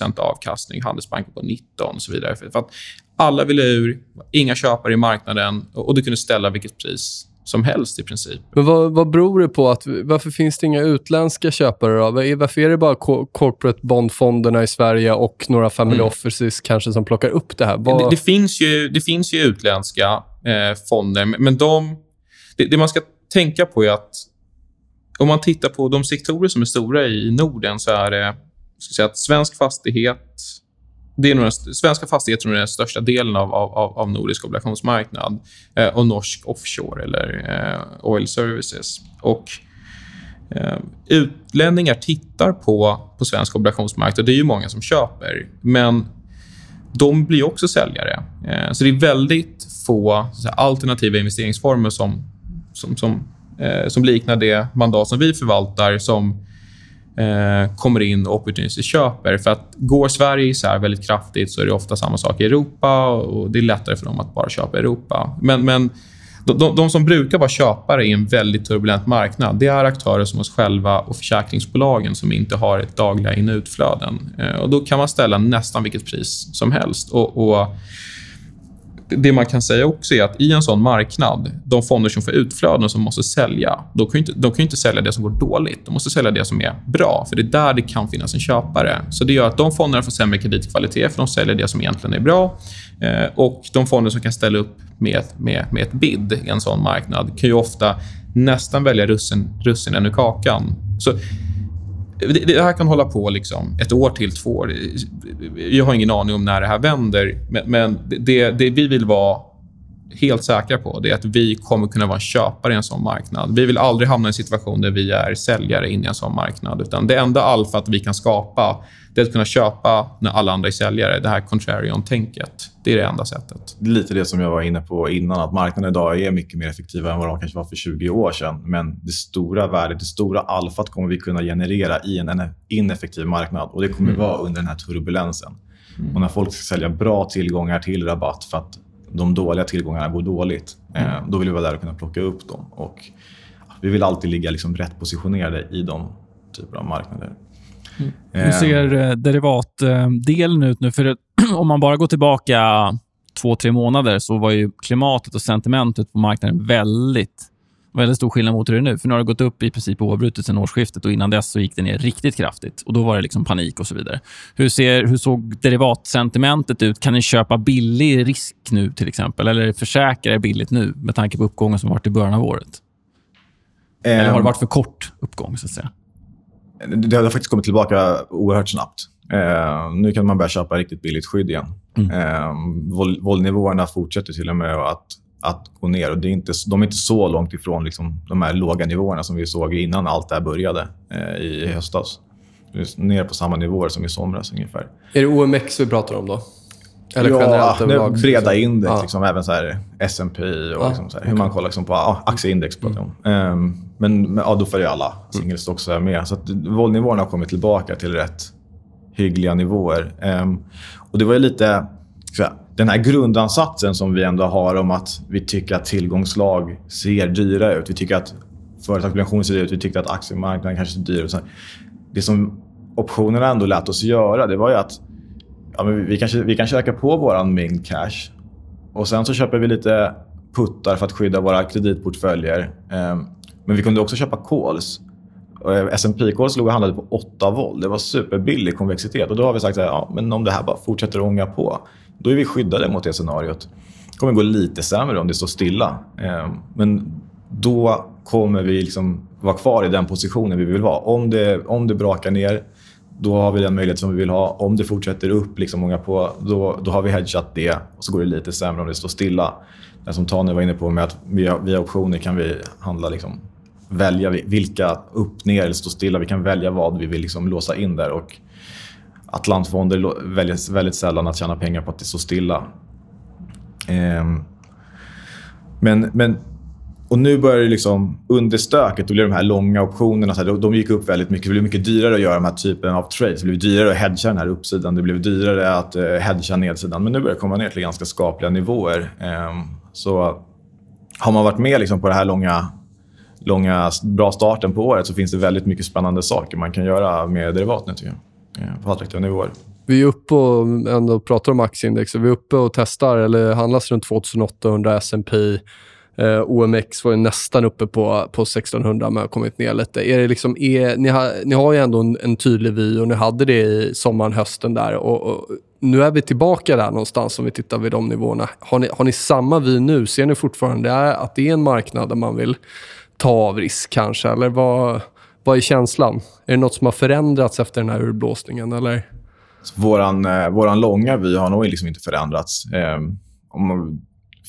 Speaker 4: 22% avkastning, Handelsbanken på 19 och så vidare. För att alla ville ur, inga köpare i marknaden och du kunde ställa vilket pris som helst i princip.
Speaker 1: Men vad, vad beror det på? att Varför finns det inga utländska köpare? Då? Varför är det bara corporate bondfonderna i Sverige och några family mm. offices kanske som plockar upp det här? Vad...
Speaker 4: Det, det, finns ju, det finns ju utländska eh, fonder, men de, det, det, man ska tänka på är att om man tittar på de sektorer som är stora i Norden så är det ska säga att svensk fastighet, det är nog den, svenska fastigheter är den största delen av, av, av nordisk obligationsmarknad eh, och norsk offshore eller eh, oil services. Och eh, Utlänningar tittar på, på svensk obligationsmarknad. Det är ju många som köper, men de blir också säljare. Eh, så det är väldigt få säga, alternativa investeringsformer som, som, som, eh, som liknar det mandat som vi förvaltar som eh, kommer in och opportunistiskt köper. För att går Sverige isär väldigt kraftigt så är det ofta samma sak i Europa och det är lättare för dem att bara köpa i Europa. Men, men de, de, de, som brukar vara köpare i en väldigt turbulent marknad det är aktörer som oss själva och försäkringsbolagen som inte har ett dagliga in och utflöden. Eh, och då kan man ställa nästan vilket pris som helst. och, och det man kan säga också är att i en sån marknad, de fonder som får utflöden som måste sälja, de kan, inte, de kan inte sälja det som går dåligt. De måste sälja det som är bra, för det är där det kan finnas en köpare. Så Det gör att de fonderna får sämre kreditkvalitet, för de säljer det som egentligen är bra. Eh, och De fonder som kan ställa upp med, med, med ett bid i en sån marknad kan ju ofta nästan välja russin, russinen ur kakan. Så det, det, här kan hålla på liksom ett år till två år. Jag har ingen aning om när det här vänder. Men, men det, det, vi vill vara helt säkra på det är att vi kommer kunna vara köpare i en sån marknad. Vi vill aldrig hamna i en situation där vi är säljare in i en sån marknad. Utan det enda alfat vi kan skapa det är att kunna köpa när alla andra är säljare. Det här contrarian-tänket. Det är det enda sättet.
Speaker 3: Det är lite det som jag var inne på innan, att marknaden idag är mycket mer effektiv än vad de kanske var för 20 år sedan. Men det stora värdet, det stora alfat kommer vi kunna generera i en ineffektiv marknad och det kommer mm. vara under den här turbulensen. Mm. Och när folk ska sälja bra tillgångar till rabatt för att de dåliga tillgångarna går dåligt. Eh, då vill vi vara där och kunna plocka upp dem. Och vi vill alltid ligga liksom rätt positionerade i de typer av marknader.
Speaker 2: Hur ser eh, derivatdelen ut nu? För om man bara går tillbaka två, tre månader så var ju klimatet och sentimentet på marknaden väldigt, väldigt stor skillnad mot hur det är nu. För nu har det gått upp i princip oavbrutet sedan årsskiftet och innan dess så gick det ner riktigt kraftigt. Och Då var det liksom panik och så vidare. Hur, ser, hur såg derivatsentimentet ut? Kan ni köpa billig risk nu till exempel? Eller försäkra er billigt nu med tanke på uppgången som varit i början av året? Eller har det varit för kort uppgång? så att säga?
Speaker 3: Det har faktiskt kommit tillbaka oerhört snabbt. Eh, nu kan man börja köpa riktigt billigt skydd igen. Eh, vol- Volnivåerna fortsätter till och med att, att gå ner. Och det är inte, de är inte så långt ifrån liksom, de här låga nivåerna som vi såg innan allt det här började eh, i höstas. Ner på samma nivåer som i somras ungefär.
Speaker 1: Är det OMX vi pratar om då? Eller
Speaker 3: ja,
Speaker 1: generellt överlag?
Speaker 3: breda index,
Speaker 1: Ja.
Speaker 3: liksom, även så här S&P och
Speaker 1: Ja,
Speaker 3: liksom så här, hur man kollar liksom på ja, aktieindex. Jag om. Ehm, men men ja, då följer alla singelstocks också med. Så att volnivåerna har kommit tillbaka till rätt hyggliga nivåer. Ehm, och det var ju lite så här, den här grundansatsen som vi ändå har om att vi tycker att tillgångslag ser dyra ut. Vi tycker att företagsobligationer ser dyra ut. Vi tycker att aktiemarknaden kanske ser dyr ut. Så Det som optionerna ändå lät oss göra, det var ju att ja, men vi, kanske, vi kan köka på vår mängd cash. Och sen så köper vi lite puttar för att skydda våra kreditportföljer. Ehm, men vi kunde också köpa calls. Eh, S&P calls låg och handlade på 8 volt. Det var superbillig konvexitet. Och då har vi sagt att ja, men om det här bara fortsätter ånga på, då är vi skyddade mot det scenariot. Det kommer gå lite sämre om det står stilla. Eh, men då kommer vi liksom vara kvar i den positionen vi vill vara. Om det, om det brakar ner, då har vi den möjlighet som vi vill ha. Om det fortsätter upp, liksom många på, då, då har vi hedgat det. Och så går det lite sämre om det står stilla. Det som Tani var inne på med att via, via optioner kan vi handla, liksom, välja vilka upp, ner eller stå stilla. Vi kan välja vad vi vill liksom låsa in där. Och Atlantfonder väljer väldigt sällan att tjäna pengar på att det står stilla. Ehm, men, men och nu börjar det liksom, under stöket, då blir de här långa optionerna, så här, de, gick upp väldigt mycket. Det blev mycket dyrare att göra de här typen av trades. Det blev dyrare att hedga den här uppsidan. Det blev dyrare att eh, hedga nedsidan. Men nu börjar det komma ner till ganska skapliga nivåer. Ehm, så har man varit med liksom på den här långa, långa, bra starten på året så finns det väldigt mycket spännande saker man kan göra med derivat nu, tycker jag. På attraktiva nivåer.
Speaker 1: Vi är uppe och ändå pratar om aktieindex. Vi är uppe och testar, eller handlas runt 2800 S&P. Eh, OMX var ju nästan uppe på, på 1600 men har kommit ner lite. Är det liksom, är, ni, har, ni har ju ändå en, en tydlig vy och ni hade det i sommaren, hösten där. Och, och, nu är vi tillbaka där någonstans om vi tittar vid de nivåerna. Har ni, har ni samma vy nu? Ser ni fortfarande att det är en marknad där man vill ta av risk kanske? Eller vad, vad är känslan? Är det något som har förändrats efter den här urblåsningen? Eller?
Speaker 3: Våran, eh, våran långa vy har nog liksom inte förändrats. Eh, om,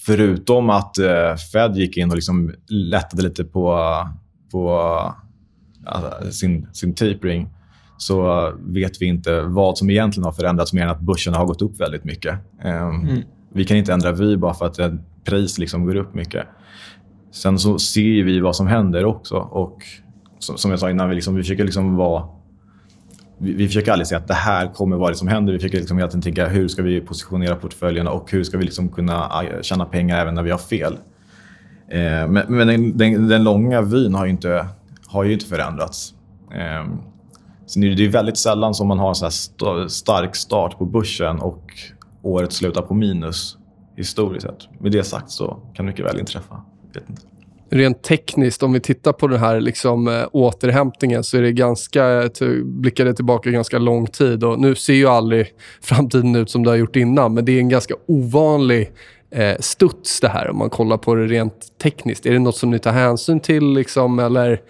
Speaker 3: förutom att eh, Fed gick in och liksom lättade lite på, på eh, sin, sin tapering så vet vi inte vad som egentligen har förändrats mer än att börserna har gått upp väldigt mycket. Eh, Vi kan inte ändra vy bara för att ett pris liksom går upp mycket. Sen så ser vi vad som händer också. Och som, som jag sa innan, vi, liksom, vi försöker liksom vara vi, vi försöker aldrig säga att det här kommer vara det som händer. Vi försöker liksom hela tiden tänka hur ska vi positionera portföljerna och hur ska vi liksom kunna ah, tjäna pengar även när vi har fel. Eh, men men den, den, den långa vyn har ju inte, har ju inte förändrats. Eh, sen är det, är väldigt sällan som man har en så här stark start på börsen och året slutar på minus historiskt sett. Med det sagt så kan det mycket väl inträffa. Vet inte
Speaker 1: rent tekniskt, om vi tittar på den här liksom, eh, återhämtningen så är det ganska, eh, blickar det tillbaka ganska lång tid. Och nu ser ju aldrig framtiden ut som det har gjort innan, men det är en ganska ovanlig eh, studs det här om man kollar på det rent tekniskt. Är det något som ni tar hänsyn till? Liksom, eller?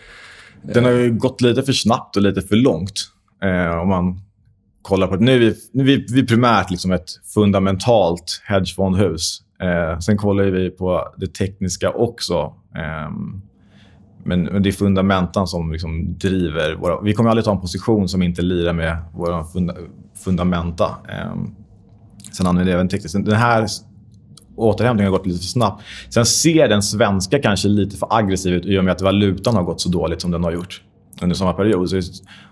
Speaker 3: Den har ju gått lite för snabbt och lite för långt. Eh, om man kollar på det. Nu är vi, nu är vi, vi är primärt liksom ett fundamentalt hedgefondhus. Eh, sen kollar vi på det tekniska också. Ehm, men, men det är fundamentan som liksom driver våra... Vi kommer aldrig ta en position som inte lirar med våra funda, fundamenta. Eh, sen använder jag även tekniskt. Den här återhämtningen har gått lite för snabbt. Sen ser den svenska kanske lite för aggressiv ut i och med att valutan har gått så dåligt som den har gjort under samma period. Så om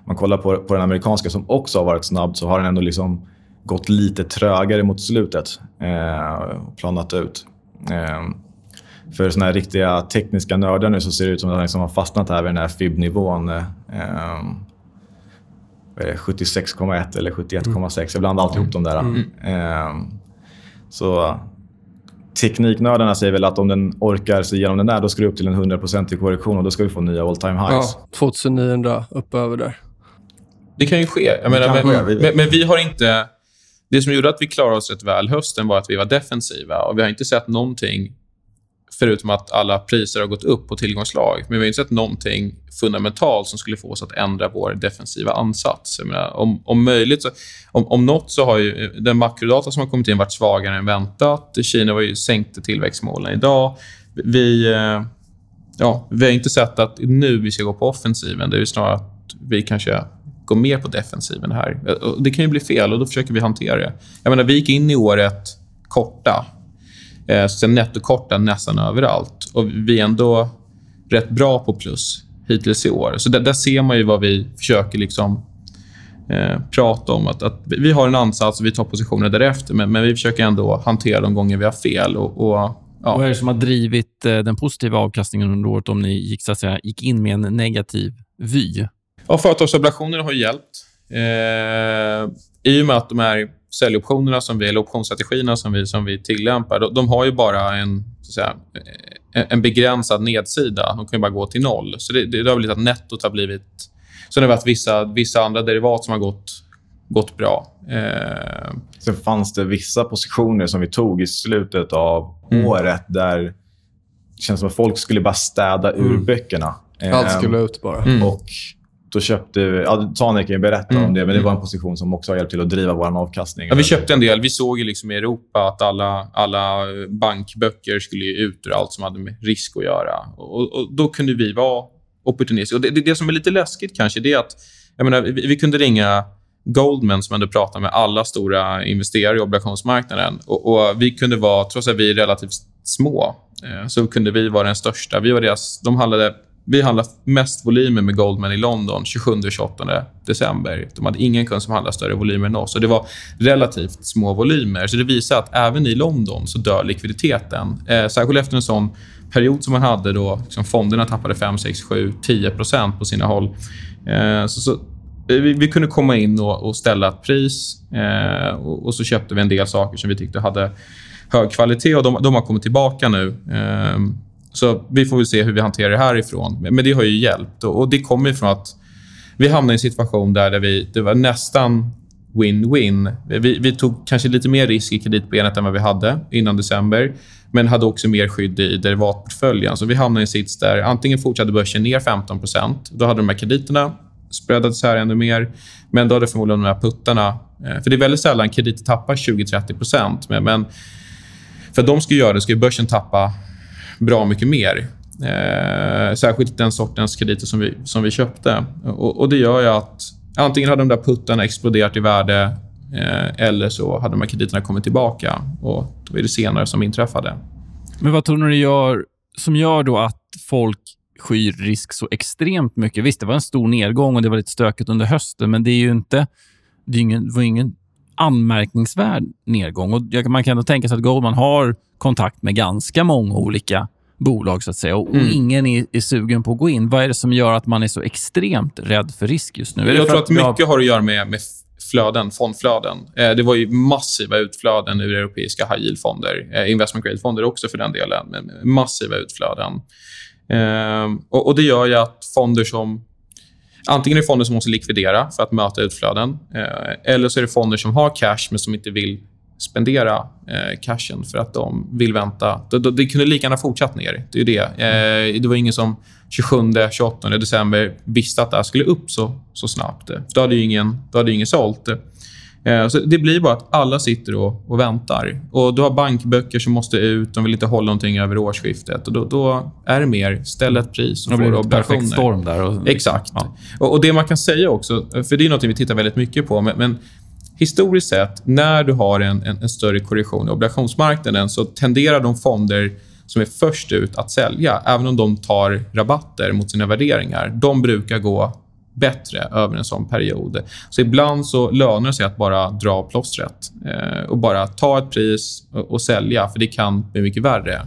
Speaker 3: man kollar på, på den amerikanska som också har varit snabb så har den ändå liksom gått lite trögare mot slutet eh, och planat ut. Eh, för såna här riktiga tekniska nördar nu så ser det ut som att de liksom har fastnat här vid den här FIB-nivån. Eh, 76,1 eller 71,6. Jag blandar alltid ihop de där. Mm. Eh, så tekniknördarna säger väl att om den orkar sig igenom den där, då ska det upp till en 100% korrektion och då ska vi få nya all time highs.
Speaker 1: Ja, 2900 upp över där.
Speaker 4: Det kan ju ske. Jag menar, men, ske. Men, men, vi har inte... Det som gjorde att vi klarade oss rätt väl hösten var att vi var defensiva. och Vi har inte sett någonting förutom att alla priser har gått upp på tillgångslag. Men vi har inte sett någonting fundamentalt som skulle få oss att ändra vår defensiva ansats. Menar, om, om möjligt, så, om, om något så har ju den makrodata som har kommit in varit svagare än väntat. Kina var ju sänkte tillväxtmålen idag. Vi, eh, ja, vi har inte sett att nu vi ska gå på offensiven. Det är snarare att vi kanske går mer på defensiven här. Det kan ju bli fel och då försöker vi hantera det. Jag menar, vi gick in i året korta Eh, sen nettokorta nästan överallt. Och vi är ändå rätt bra på plus hittills i år. Så där, där ser man ju vad vi försöker liksom, eh, prata om. Att, att, vi har en ansats och vi tar positioner därefter, men, men vi försöker ändå hantera de gånger vi har fel. Och, och,
Speaker 2: ja. Vad är det som har drivit eh, den positiva avkastningen under året om ni gick, så att säga, gick in med en negativ vy?
Speaker 4: Ja, företagsobligationer har hjälpt. Eh, I och med att de här säljoptionerna som vi, eller optionsstrategierna som vi, som vi tillämpar, de, de har ju bara en, så säga, en begränsad nedsida. De kan ju bara gå till noll. Så det, det, det har blivit att nettot har blivit... Sen har det varit vissa, vissa andra derivat som har gått, gått bra. Eh...
Speaker 3: Sen fanns det vissa positioner som vi tog i slutet av mm. året där det känns som att folk skulle bara städa ur mm. böckerna.
Speaker 1: Allt skulle ut bara.
Speaker 3: Mm. Och då köpte vi... Ja, Tane kan ju berätta mm. om det, men det var en position som också har hjälpt till att driva vår avkastning.
Speaker 4: Ja, vi köpte en del. Vi såg ju liksom i Europa att alla, alla bankböcker skulle ut ur allt som hade med risk att göra. Och, och Då kunde vi vara opportunistiska. Och det, det, det, som är lite läskigt kanske, det är att jag menar, vi, vi kunde ringa Goldman som ändå pratar med alla stora investerare i obligationsmarknaden. Och, och, vi kunde vara, trots att vi är relativt små, eh, så kunde vi vara den största. Vi var deras, de handlade vi handlade mest volymer med Goldman i London 27 och 28 december. De hade ingen kund som handlade större volymer än oss. Och det var relativt små volymer. Så Det visar att även i London så dör likviditeten. Eh, särskilt efter en sån period som man hade då liksom fonderna tappade 5, 6, 7, 10% på sina håll. Eh, så, så eh, vi, vi, kunde komma in och, och ställa ett pris eh, och, och, så köpte vi en del saker som vi tyckte hade hög kvalitet och de, de har kommit tillbaka nu. Eh, så vi får väl se hur vi hanterar det härifrån. Men det har ju hjälpt. Och det kommer ifrån att vi hamnade i en situation där, vi, det var nästan win-win. Vi, vi, tog kanske lite mer risk i kreditbenet än vad vi hade innan december, men hade också mer skydd i derivatportföljen. Så vi hamnade i en sits där antingen fortsatte börsen ner 15% Då hade de här krediterna spreadats här ännu mer, men då hade förmodligen de här puttarna... Eh, för det är väldigt sällan krediter tappar 20-30 men, men för att de ska göra det ska börsen tappa bra mycket mer. Eh, särskilt den sortens krediter som vi, som vi köpte. Och, och Det gör ju att antingen hade de där puttarna exploderat i värde eh, eller så hade de här krediterna kommit tillbaka. Och Då är det senare som inträffade.
Speaker 2: Men vad tror ni det gör som gör då att folk skyr risk så extremt mycket? Visst, det var en stor nedgång och det var lite stökigt under hösten, men det är ju inte... Det, är ingen, det var ingen anmärkningsvärd nedgång. Och man kan ändå tänka sig att Goldman har kontakt med ganska många olika bolag, så att säga. Och, mm. ingen är, är, sugen på att gå in. Vad är det som gör att man är så extremt rädd för risk just nu?
Speaker 4: Jag tror att, att mycket har att göra med, med flöden, fondflöden. Eh, det var ju massiva utflöden ur europeiska high yield-fonder. Eh, investment grade-fonder också för den delen. Men massiva utflöden. Eh, och, och, Det gör ju att fonder som Antingen är det fonder som måste likvidera för att möta utflöden. Eh, eller så är det fonder som har cash men som inte vill spendera eh, cashen för att de vill vänta. Det, det, det kunde lika gärna fortsatt ner. Det är det. Eh, det var ingen som 27-28 december visste att det här skulle upp så, så snabbt. Då hade ju ingen, då hade ingen sålt. Eh, så det blir bara att alla sitter och, och, väntar. Och Du har bankböcker som måste ut. De vill inte hålla någonting över årsskiftet. Och då, då är det mer ställ ett pris och
Speaker 2: få obligationer. perfekt storm där.
Speaker 4: Och, Exakt. Ja. Och, och, Det man kan säga också, för det är något vi tittar väldigt mycket på, men, men historiskt sett, när du har en, en, en, större korrektion i obligationsmarknaden så tenderar de fonder som är först ut att sälja, även om de tar rabatter mot sina värderingar, de brukar gå bättre över en sån period. Så ibland så lönar det sig att bara dra plåstret eh, och bara ta ett pris och, och, sälja, för det kan bli mycket värre.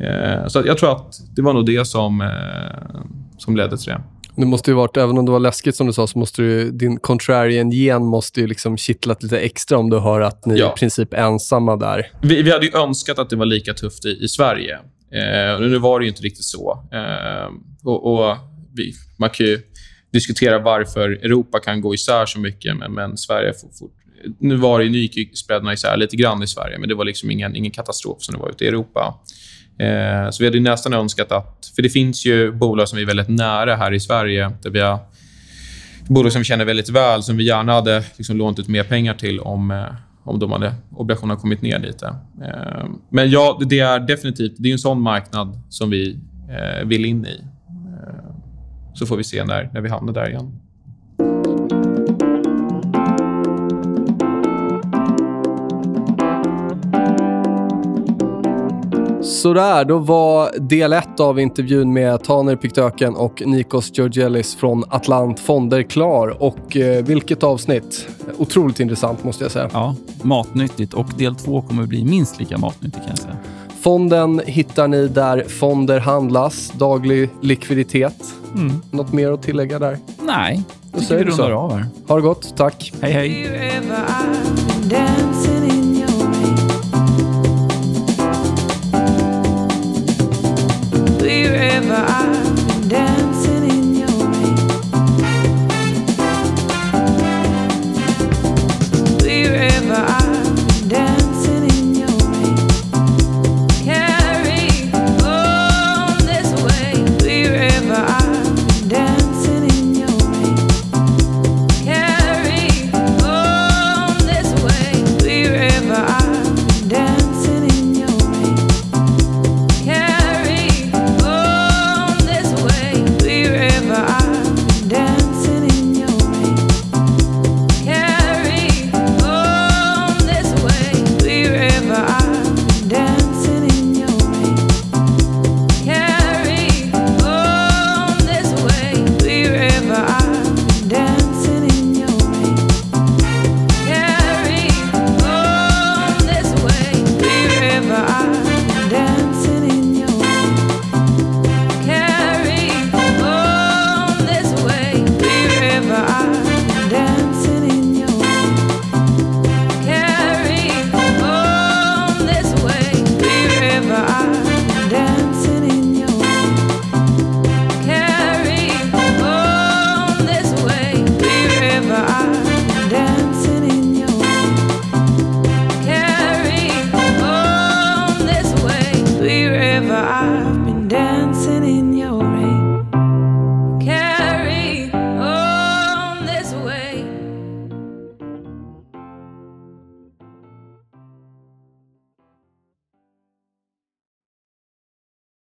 Speaker 4: Eh, så jag tror att det var nog det som, eh, som ledde till det.
Speaker 1: Det måste ju varit, även om det var läskigt som du sa, så måste du, din contrarian-gen måste ju liksom kittlat lite extra om du hör att ni ja. är i princip ensamma där.
Speaker 4: Vi, vi hade önskat att det var lika tufft i, i Sverige. Eh, nu var det ju inte riktigt så. Eh, och, och vi, man kan ju diskutera varför Europa kan gå isär så mycket, men, men Sverige får, får, Nu var det ju, nu gick spreadarna isär lite grann i Sverige, men det var liksom ingen, ingen katastrof som det var ute i Europa. Eh, så vi hade nästan önskat att... För det finns ju bolag som vi är väldigt nära här i Sverige, där vi har bolag som vi känner väldigt väl, som vi gärna hade liksom lånat ut mer pengar till om, eh, om de hade, obligationerna kommit ner lite. Eh, men ja, det är definitivt det är en sån marknad som vi eh, vill in i. Så får vi se när, när vi hamnar där igen.
Speaker 1: Sådär, då var del ett av intervjun med Taner Piktöken och Nikos Georgelis från Atlant Fonder klar. Och eh, vilket avsnitt! Otroligt intressant måste jag säga.
Speaker 2: Ja, matnyttigt. Och del två kommer bli minst lika matnyttig kan jag säga.
Speaker 1: Fonden hittar ni där fonder handlas, daglig likviditet. Mm. Något mer att tillägga där?
Speaker 2: Nej, jag tycker vi rundar av här.
Speaker 1: Ha det gott. Tack.
Speaker 2: Hej, hej.